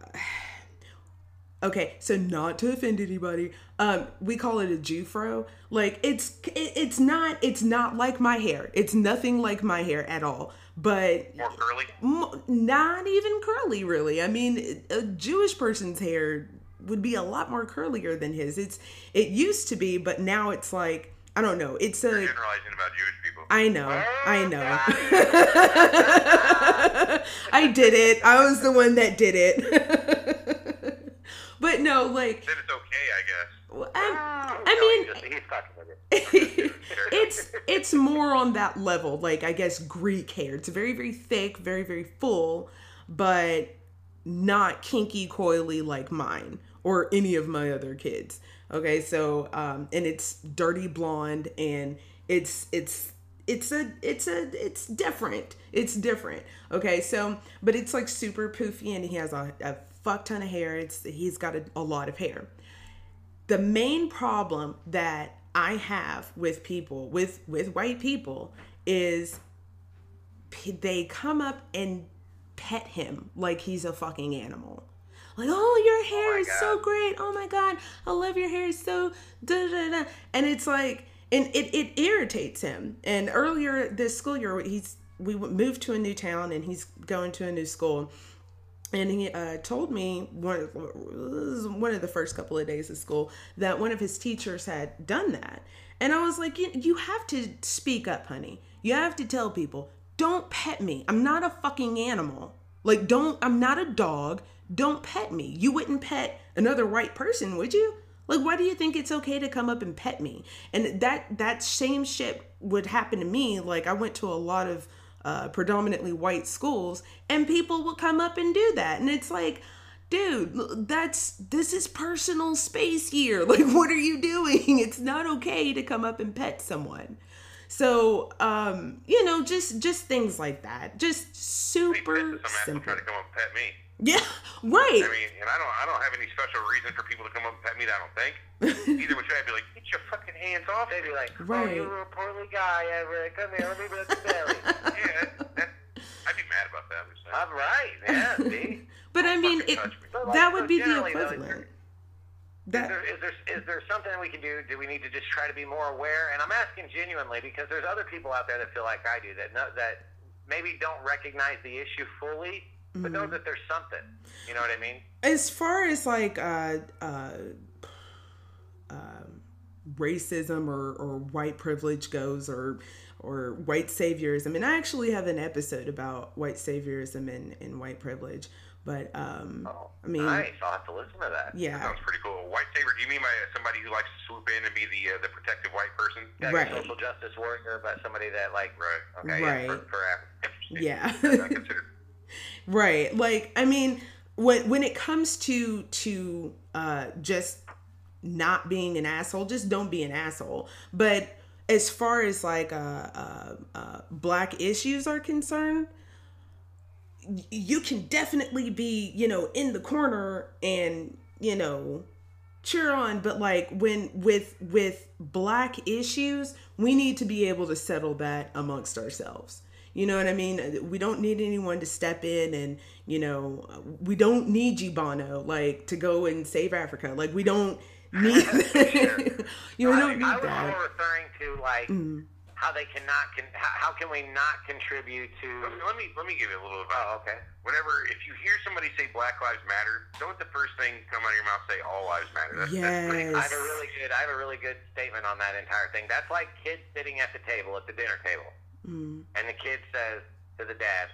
Speaker 1: Okay, so not to offend anybody, um, we call it a Jewfro. Like it's it, it's not it's not like my hair. It's nothing like my hair at all. But
Speaker 2: more curly.
Speaker 1: M- not even curly, really. I mean, a Jewish person's hair would be a lot more curlier than his. It's it used to be, but now it's like I don't know. It's a
Speaker 2: You're generalizing about Jewish people.
Speaker 1: I know. I know. I did it. I was the one that did it. but no, like
Speaker 2: then it's okay, I guess.
Speaker 1: Well, ah, I, I mean, it's it's more on that level, like I guess Greek hair. It's very very thick, very very full, but not kinky coily like mine or any of my other kids. Okay, so um, and it's dirty blonde and it's it's it's a it's a it's different. It's different. Okay so but it's like super poofy and he has a, a fuck ton of hair. It's he's got a, a lot of hair. The main problem that i have with people with with white people is they come up and pet him like he's a fucking animal like, oh, your hair oh is God. so great. Oh my God, I love your hair. It's so da da da. And it's like, and it, it irritates him. And earlier this school year, he's we moved to a new town and he's going to a new school. And he uh, told me one one of the first couple of days of school that one of his teachers had done that. And I was like, you, you have to speak up, honey. You have to tell people, don't pet me. I'm not a fucking animal. Like, don't, I'm not a dog. Don't pet me. You wouldn't pet another white person, would you? Like, why do you think it's okay to come up and pet me? And that that same shit would happen to me. Like, I went to a lot of uh, predominantly white schools, and people would come up and do that, and it's like, dude, that's this is personal space here. Like, what are you doing? It's not okay to come up and pet someone. So, um, you know, just just things like that. Just super simple.
Speaker 2: Trying to come up and pet me.
Speaker 1: Yeah, right.
Speaker 2: I mean, and I don't, I don't have any special reason for people to come up and pet me. I don't think. Either which way, I'd be like, get your fucking hands off.
Speaker 3: They'd be like, right. oh, you a poorly guy, Everett. Come here, let me rub your belly.
Speaker 2: yeah, that, I'd be mad about that.
Speaker 3: I'm right. Yeah, see.
Speaker 1: but I mean, it, like, that would be the equivalent.
Speaker 3: That, is, there, is there is there something we can do? Do we need to just try to be more aware? And I'm asking genuinely because there's other people out there that feel like I do that know, that maybe don't recognize the issue fully but know mm-hmm. that there's something. You know what I mean?
Speaker 1: As far as like uh, uh, uh, racism or, or white privilege goes, or or white saviorism, and I actually have an episode about white saviorism and, and white privilege. But um,
Speaker 3: oh,
Speaker 1: I mean,
Speaker 3: nice. I'll have to listen to that.
Speaker 1: Yeah,
Speaker 2: that sounds pretty cool. White savior? Do you mean by somebody who likes to swoop in and be the uh, the protective white person?
Speaker 3: Yeah, right. social justice warrior, but somebody that like
Speaker 2: right.
Speaker 3: Okay.
Speaker 1: Right.
Speaker 3: Yeah. For, for
Speaker 1: yeah. Right. Like I mean when when it comes to to uh just not being an asshole, just don't be an asshole. But as far as like uh, uh, uh black issues are concerned, you can definitely be, you know, in the corner and, you know, cheer on, but like when with with black issues, we need to be able to settle that amongst ourselves. You know what I mean? We don't need anyone to step in and, you know, we don't need Bono, like to go and save Africa. Like we don't need you know, we don't need I,
Speaker 3: I was
Speaker 1: that.
Speaker 3: more referring to like mm. How they cannot con- how can we not contribute to
Speaker 2: let me let me give you a little advice.
Speaker 3: Oh, okay.
Speaker 2: Whenever if you hear somebody say Black Lives Matter, don't the first thing come out of your mouth say All Lives Matter.
Speaker 1: That's, yes. That's
Speaker 3: I have a really good I have a really good statement on that entire thing. That's like kids sitting at the table at the dinner table. Mm. And the kid says to the dad,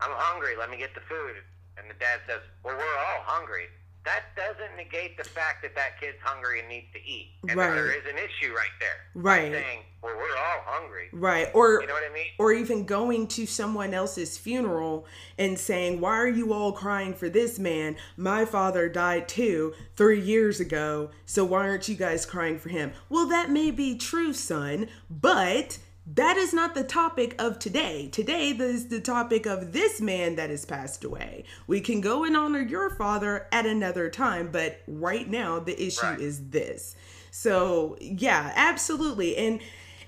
Speaker 3: I'm hungry, let me get the food. And the dad says, Well, we're all hungry. That doesn't negate the fact that that kid's hungry and needs to eat. And right. there is an issue right there.
Speaker 1: Right.
Speaker 3: saying, Well, we're all hungry.
Speaker 1: Right. Or,
Speaker 3: you know what I mean?
Speaker 1: Or even going to someone else's funeral and saying, Why are you all crying for this man? My father died too three years ago. So why aren't you guys crying for him? Well, that may be true, son, but that is not the topic of today. Today is the topic of this man that has passed away. We can go and honor your father at another time, but right now the issue
Speaker 3: Right.
Speaker 1: is this. So yeah, absolutely. And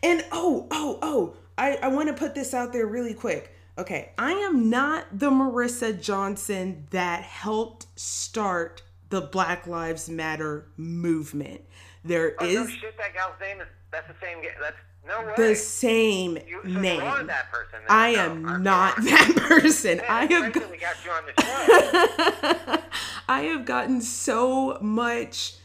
Speaker 1: and oh, oh, oh, I, I want to put this out there really quick. Okay, I am not the Marissa Johnson that helped start the Black Lives Matter movement. There
Speaker 3: Oh,
Speaker 1: is
Speaker 3: no shit, that gal's name is, that's the same, that's, no way.
Speaker 1: the same
Speaker 3: you, so
Speaker 1: name.
Speaker 3: You are that person. then.
Speaker 1: I am not that person.
Speaker 3: Man,
Speaker 1: I have
Speaker 3: great
Speaker 1: got-
Speaker 3: we got you on the show.
Speaker 1: I have gotten so much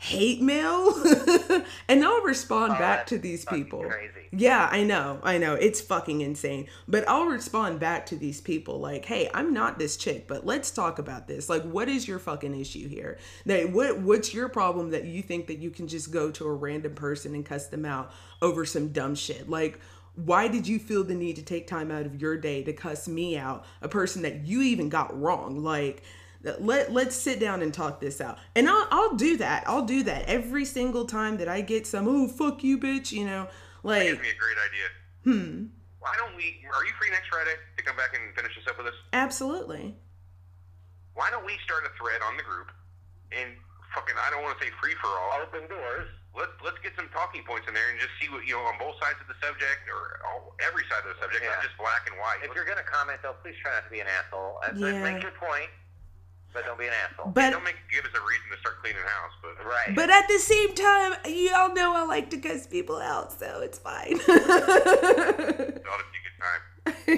Speaker 1: hate mail and I'll respond
Speaker 3: Oh,
Speaker 1: back to these people.
Speaker 3: crazy.
Speaker 1: Yeah, I know. I know. It's fucking insane. But I'll respond back to these people like, "Hey, I'm not this chick, but let's talk about this. Like what is your fucking issue here? That what what's your problem that you think that you can just go to a random person and cuss them out over some dumb shit? Like why did you feel the need to take time out of your day to cuss me out, a person that you even got wrong? Like let let's sit down and talk this out. And I'll I'll do that. I'll do that every single time that I get some oh fuck you bitch, you know.
Speaker 2: That
Speaker 1: Like
Speaker 2: gives me a great idea. Hmm. Why don't we? Are you free next Friday to come back and finish this up with us?
Speaker 1: absolutely.
Speaker 2: Why don't we start a thread on the group and fucking I don't want to say free for all.
Speaker 3: Open doors.
Speaker 2: Let let's get some talking points in there and just see what you know on both sides of the subject or all, every side of the subject,
Speaker 3: Yeah.
Speaker 2: not just black and white.
Speaker 3: If you're going to comment, though, please try not to be an asshole. Uh,
Speaker 1: Yeah.
Speaker 3: Make your point, but don't be an asshole.
Speaker 1: But
Speaker 2: don't make give us a reason to start cleaning house, but
Speaker 3: right.
Speaker 1: but at the same time, y'all know I like to cuss people out, so it's fine.
Speaker 2: it ought to be a good time.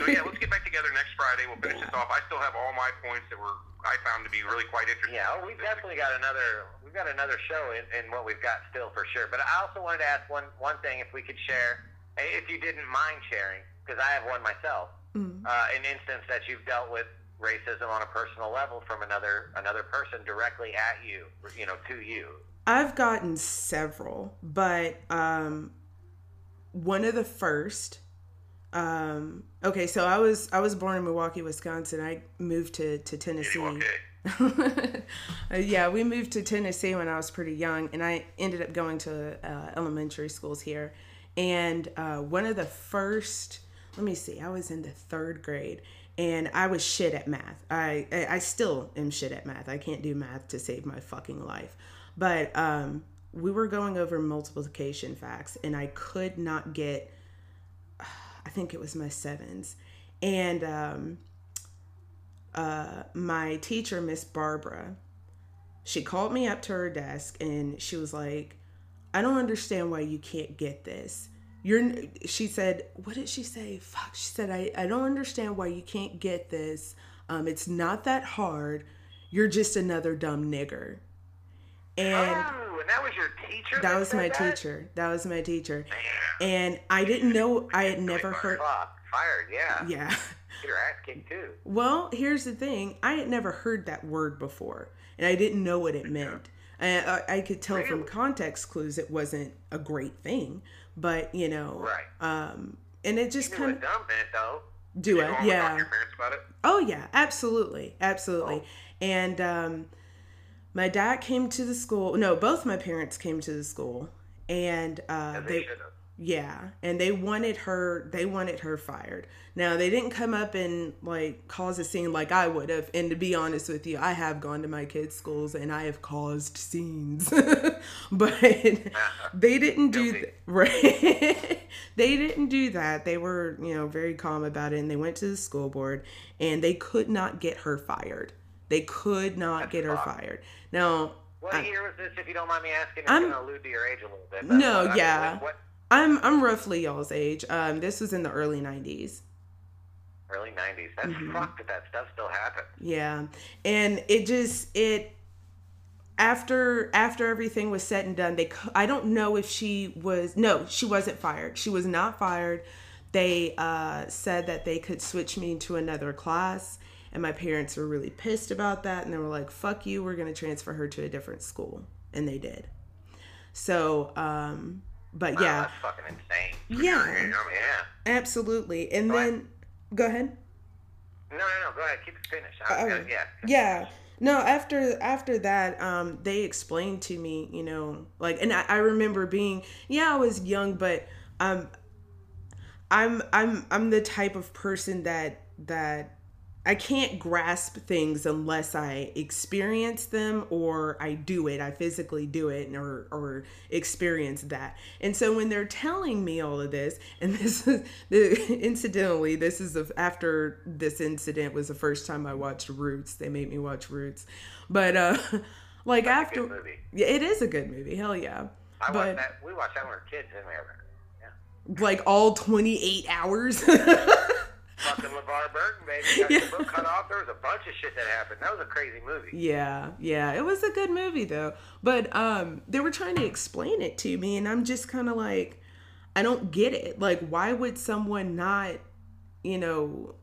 Speaker 2: So yeah, let's get back together next Friday. We'll finish this off. I still have all my points that were I found to be really quite interesting.
Speaker 3: Yeah, we've definitely got another. We've got another show in, in what we've got still for sure. But I also wanted to ask one one thing, if we could share, if you didn't mind sharing, because I have one myself.
Speaker 1: Mm.
Speaker 3: Uh, an instance that you've dealt with racism on a personal level from another another person directly at you, you know, to you.
Speaker 1: I've gotten several, but um, one of the first. Um, okay, so I was I was born in Milwaukee, Wisconsin. I moved to to Tennessee.
Speaker 2: Okay.
Speaker 1: Uh, yeah, we moved to Tennessee when I was pretty young, and I ended up going to uh, elementary schools here. And uh, one of the first, let me see, I was in the third grade, and I was shit at math. I I, still am shit at math. I can't do math to save my fucking life. But um, we were going over multiplication facts, and I could not get. I think it was my sevens, and um, uh, my teacher, Miss Barbara, she called me up to her desk and she was like, I don't understand why you can't get this. You're, she said, what did she say? Fuck, she said, I, I don't understand why you can't get this. Um, it's not that hard. You're just another dumb nigger. And
Speaker 3: oh, and that was your teacher.
Speaker 1: that was my
Speaker 3: that?
Speaker 1: teacher. That was my teacher. And I didn't know, I had never heard,
Speaker 3: fired. Yeah.
Speaker 1: yeah.
Speaker 3: Your ass kicked too.
Speaker 1: Well, here's the thing. I had never heard that word before, and I didn't know what it meant. And I, I could tell from context clues it wasn't a great thing, but you know,
Speaker 3: Right.
Speaker 1: um, and it just kind of
Speaker 3: dumb meant though.
Speaker 1: do it,
Speaker 2: don't wanna talk to
Speaker 1: yeah.
Speaker 2: about it.
Speaker 1: Oh yeah, absolutely, absolutely.
Speaker 3: Oh.
Speaker 1: And um, my dad came to the school. No, both my parents came to the school, and uh,
Speaker 3: As they
Speaker 1: they. Yeah, and they wanted her. They wanted her fired. Now they didn't come up and like cause a scene like I would have. And to be honest with you, I have gone to my kids' schools and I have caused scenes, but uh-huh. they didn't do th- right. they didn't do that. They were you know very calm about it, and they went to the school board and they could not get her fired. They could not
Speaker 3: That's
Speaker 1: get her fired. Now
Speaker 3: What
Speaker 1: I-
Speaker 3: year was this, if you don't mind me asking?
Speaker 1: I'm-
Speaker 3: going to allude to your age a little bit.
Speaker 1: No,
Speaker 3: what- I mean,
Speaker 1: yeah.
Speaker 3: what-
Speaker 1: I'm I'm roughly y'all's age. Um, this was in the early '90s.
Speaker 3: early 90s. That's
Speaker 1: Mm-hmm.
Speaker 3: fucked that that stuff still happens.
Speaker 1: Yeah. And it just it after after everything was said and done, they I don't know if she was no, she wasn't fired. She was not fired. They uh, said that they could switch me to another class, and my parents were really pissed about that, and they were like, "Fuck you, we're gonna transfer her to a different school," and they did. So, um, but
Speaker 3: Wow,
Speaker 1: yeah,
Speaker 3: that's fucking insane.
Speaker 1: yeah,
Speaker 3: Yeah.
Speaker 1: absolutely. And then go ahead.
Speaker 3: No, no, no. Go ahead. Keep it finished. I
Speaker 1: Oh,
Speaker 3: yeah.
Speaker 1: yeah no after after that um they explained to me you know like and i, I remember being yeah i was young but um I'm I'm I'm the type of person that that I can't grasp things unless I experience them or I do it. I physically do it or or experience that. And so when they're telling me all of this, and this is the incidentally, this is after this incident was the first time I watched Roots. They made me watch Roots, but uh, like
Speaker 3: That's a
Speaker 1: after,
Speaker 3: good movie.
Speaker 1: yeah, it is a good movie. Hell yeah.
Speaker 3: I
Speaker 1: but
Speaker 3: watched that. We watched that when we were kids, didn't we? Ever? Yeah.
Speaker 1: like all 28 hours.
Speaker 3: Fucking LeVar Burton, baby. Got
Speaker 1: Yeah.
Speaker 3: book cut off. There was a bunch of shit that happened. That was a crazy movie.
Speaker 1: Yeah, yeah, it was a good movie though. But um they were trying to explain it to me and I'm just kind of like I don't get it. Like why would someone not, you know,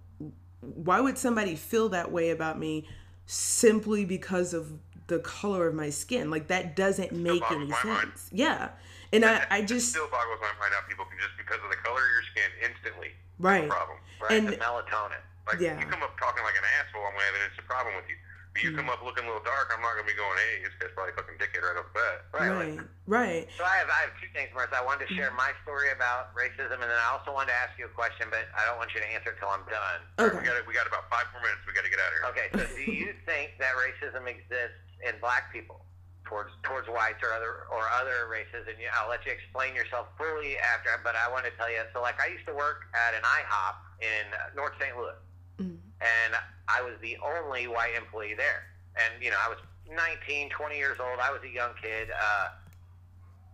Speaker 1: why would somebody feel that way about me simply because of the color of my skin? Like that doesn't make any
Speaker 2: my mind.
Speaker 1: sense. Yeah. And I I just
Speaker 2: still boggles my mind how people can just because of the color of your skin instantly
Speaker 1: right.
Speaker 2: problem.
Speaker 3: Right.
Speaker 1: And-
Speaker 3: the melatonin.
Speaker 2: Like
Speaker 1: Yeah.
Speaker 2: you come up talking like an asshole, I'm gonna have an instant problem with you. But you hmm. come up looking a little dark, I'm not gonna be going, hey, this guy's probably fucking dickhead right off the bat.
Speaker 3: Right.
Speaker 1: Right. Right.
Speaker 3: So I have, I have two things, Martha. I wanted to share hmm. my story about racism, and then I also wanted to ask you a question, but I don't want you to answer it till I'm done.
Speaker 2: We got we got about five more minutes. We got to get out of here.
Speaker 3: Okay. So do you think that racism exists in black people towards towards whites or other or other races? And you, I'll let you explain yourself fully after. But I want to tell you. So like I used to work at an IHOP in North St. Louis.
Speaker 1: Mm.
Speaker 3: and I was the only white employee there. And you know, I was 19, 20 years old. I was a young kid, uh,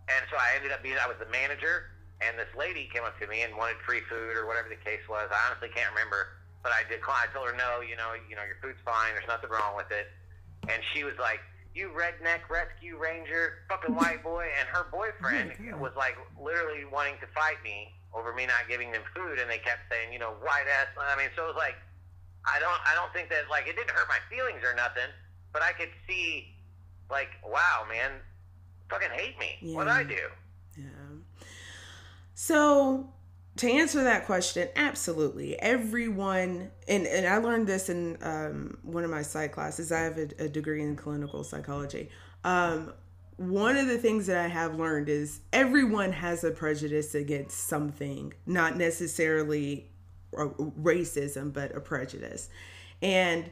Speaker 3: and so I ended up being. I was the manager, and this lady came up to me and wanted free food or whatever the case was. I honestly can't remember, but I declined. I told her no. You know, you know, your food's fine. There's nothing wrong with it. And she was like, "You redneck rescue ranger, fucking white boy," and her boyfriend was like literally wanting to fight me over me not giving them food, and they kept saying, you know, white ass. I mean, so it was like. I don't I don't think that like it didn't hurt my feelings or nothing, but I could see like wow man, fucking hate me. What
Speaker 1: Yeah.
Speaker 3: I do?
Speaker 1: Yeah. So to answer that question, absolutely. Everyone, and, and I learned this in um, one of my psych classes. I have a, a degree in clinical psychology. Um, one of the things that I have learned is everyone has a prejudice against something, not necessarily racism, but a prejudice. And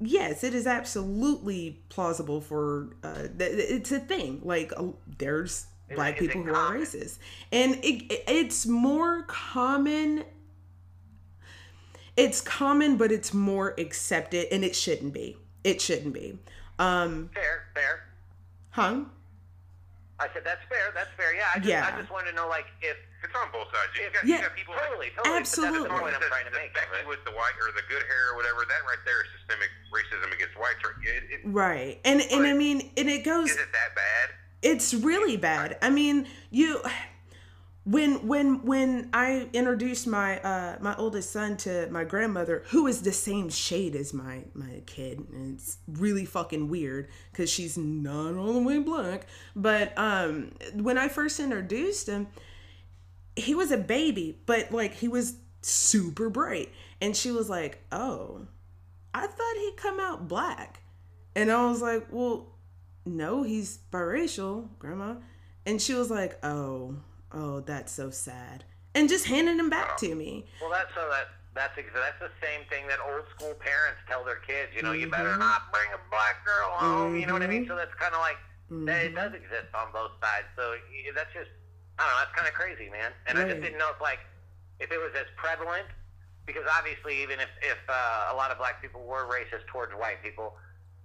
Speaker 1: yes, it is absolutely plausible for uh, it's a thing. Like uh, there's
Speaker 3: Is
Speaker 1: black
Speaker 3: it- is
Speaker 1: people who are racist, and it, it- it's more common. It's common, but it's more accepted, and it shouldn't be. It shouldn't be. Um,
Speaker 3: Fair, fair.
Speaker 1: huh?
Speaker 3: I said that's fair. That's fair. Yeah. I just
Speaker 1: Yeah.
Speaker 3: I just wanted to know like if
Speaker 2: It's on both sides. You got,
Speaker 1: Yeah.
Speaker 2: you got people like,
Speaker 3: totally totally But
Speaker 1: Absolutely.
Speaker 3: that's the point I'm trying to
Speaker 2: the
Speaker 3: make.
Speaker 2: Becky
Speaker 3: of
Speaker 2: with the white or the good hair or whatever. That right there is systemic racism against whites. Right? It, it,
Speaker 1: Right, and and I mean, and it goes.
Speaker 2: is it that bad?
Speaker 1: It's really bad. I mean you when when when i introduced my uh my oldest son to my grandmother who is the same shade as my my kid and it's really fucking weird because she's not all the way black but um when i first introduced him he was a baby but like he was super bright. And she was like oh i thought he'd come out black. And i was like well no, he's biracial, grandma. And she was like, oh, oh, that's so sad. And just handed him back to me.
Speaker 3: Well, that's so that that's that's the same thing that old school parents tell their kids. You know, you better
Speaker 1: Mhm.
Speaker 3: not bring a black girl home. You know what I mean?
Speaker 1: Mhm.
Speaker 3: So that's kind of like that. It does exist on both sides. So that's just I don't know. That's kind of crazy, man. And I just didn't know if like if it was as prevalent because obviously even if if uh, a lot of black people were racist towards white people,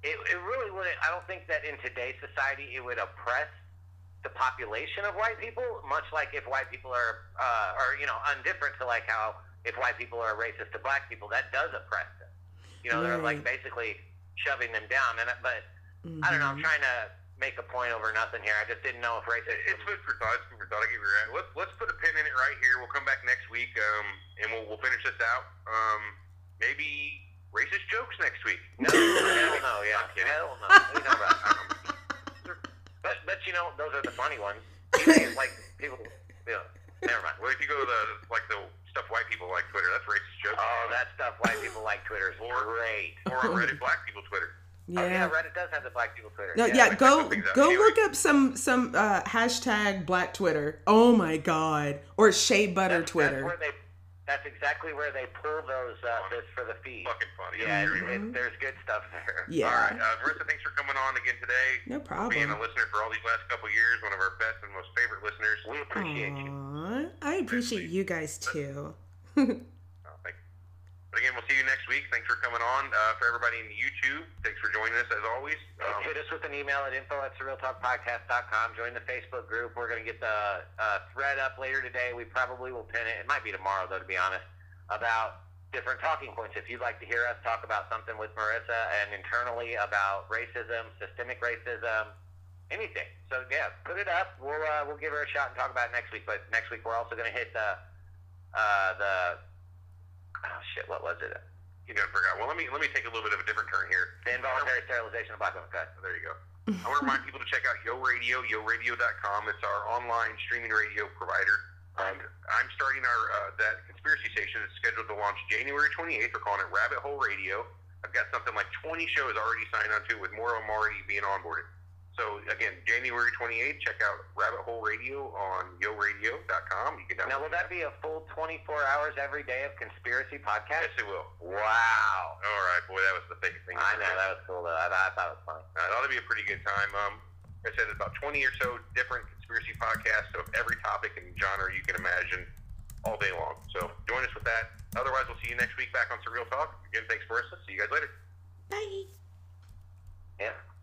Speaker 3: it it really wouldn't. I don't think that in today's society it would oppress the population of white people, much like if white people are, uh, or you know, undifferent to like how if white people are racist to black people, that does oppress them. You know, they're like basically shoving them down. And but I don't know. I'm
Speaker 1: Mhm.
Speaker 3: trying to make a point over nothing here. I just didn't know if
Speaker 2: It-
Speaker 3: racism.
Speaker 2: It's food for thought. It's food for thought. I get where you're. Let's let's put a pin in it right here. We'll come back next week, um, and we'll we'll finish this out. Um, maybe racist jokes next week.
Speaker 3: no, hell no, yeah,
Speaker 2: I'm
Speaker 3: hell no. What are you talking about? But but you know, those are the funny ones. You think it's like people. Yeah, never mind.
Speaker 2: What if you go to the like the stuff white people like Twitter? That's racist jokes.
Speaker 3: Oh, that stuff white people like Twitter is
Speaker 2: Or-
Speaker 3: great.
Speaker 2: or on Reddit, black people Twitter.
Speaker 3: Oh, yeah,
Speaker 1: Yeah.
Speaker 3: Reddit does have the black people Twitter.
Speaker 1: No, yeah,
Speaker 2: check
Speaker 1: go
Speaker 2: some things out.
Speaker 1: go
Speaker 2: Anyway.
Speaker 1: look up some some uh, hashtag Black Twitter. Oh my God, or Shea Butter
Speaker 3: That's-
Speaker 1: Twitter.
Speaker 3: That's where they That's exactly where they pull those uh, this for the feed.
Speaker 2: Fucking funny.
Speaker 3: Yeah,
Speaker 2: That's
Speaker 3: it,
Speaker 2: great.
Speaker 3: it, there's good stuff there.
Speaker 1: Yeah.
Speaker 2: All right, uh, Marissa, thanks for coming on again today.
Speaker 1: No problem.
Speaker 2: Being a listener for all these last couple years, one of our best and most favorite listeners.
Speaker 3: We appreciate you.
Speaker 1: I appreciate you guys too.
Speaker 2: But again, we'll see you next week. Thanks for coming on. Uh, for everybody in YouTube, thanks for joining us as always. Um,
Speaker 3: Hit us with an email at info at surrealtalkpodcast.com. Join the Facebook group. We're going to get the uh, thread up later today. We probably will pin it. It might be tomorrow, though, to be honest, about different talking points. If you'd like to hear us talk about something with Marissa and internally about racism, systemic racism, anything. So, yeah, put it up. We'll, uh, we'll give her a shot and talk about it next week. But next week, we're also going to hit the, uh, the, oh, shit, what was it?
Speaker 2: you know, forgot. Well, let me let me take a little bit of a different turn here.
Speaker 3: The involuntary sterilization of black women. Good.
Speaker 2: There you go. I want to remind people to check out Yo Radio, YoRadio.com. It's our online streaming radio provider. Um, I'm starting our uh, that conspiracy station. It's scheduled to launch January 28th. We're calling it Rabbit Hole Radio. I've got something like 20 shows already signed on to, with more of them already being onboarded. So again, January 28th. Check out Rabbit Hole Radio on YoRadio.com. You can
Speaker 3: Now, will that be a full 24 hours every day of conspiracy podcast?
Speaker 2: Yes, it will.
Speaker 3: Wow.
Speaker 2: All right, boy, that was the biggest thing.
Speaker 3: I know, that was cool, though. I, I thought it was funny.
Speaker 2: Uh, it ought to be a pretty good time. Um, like I said, it's about 20 or so different conspiracy podcasts of every topic and genre you can imagine all day long. So join us with that. Otherwise, we'll see you next week back on Surreal Talk. Again, thanks for us. See you guys later.
Speaker 1: Bye.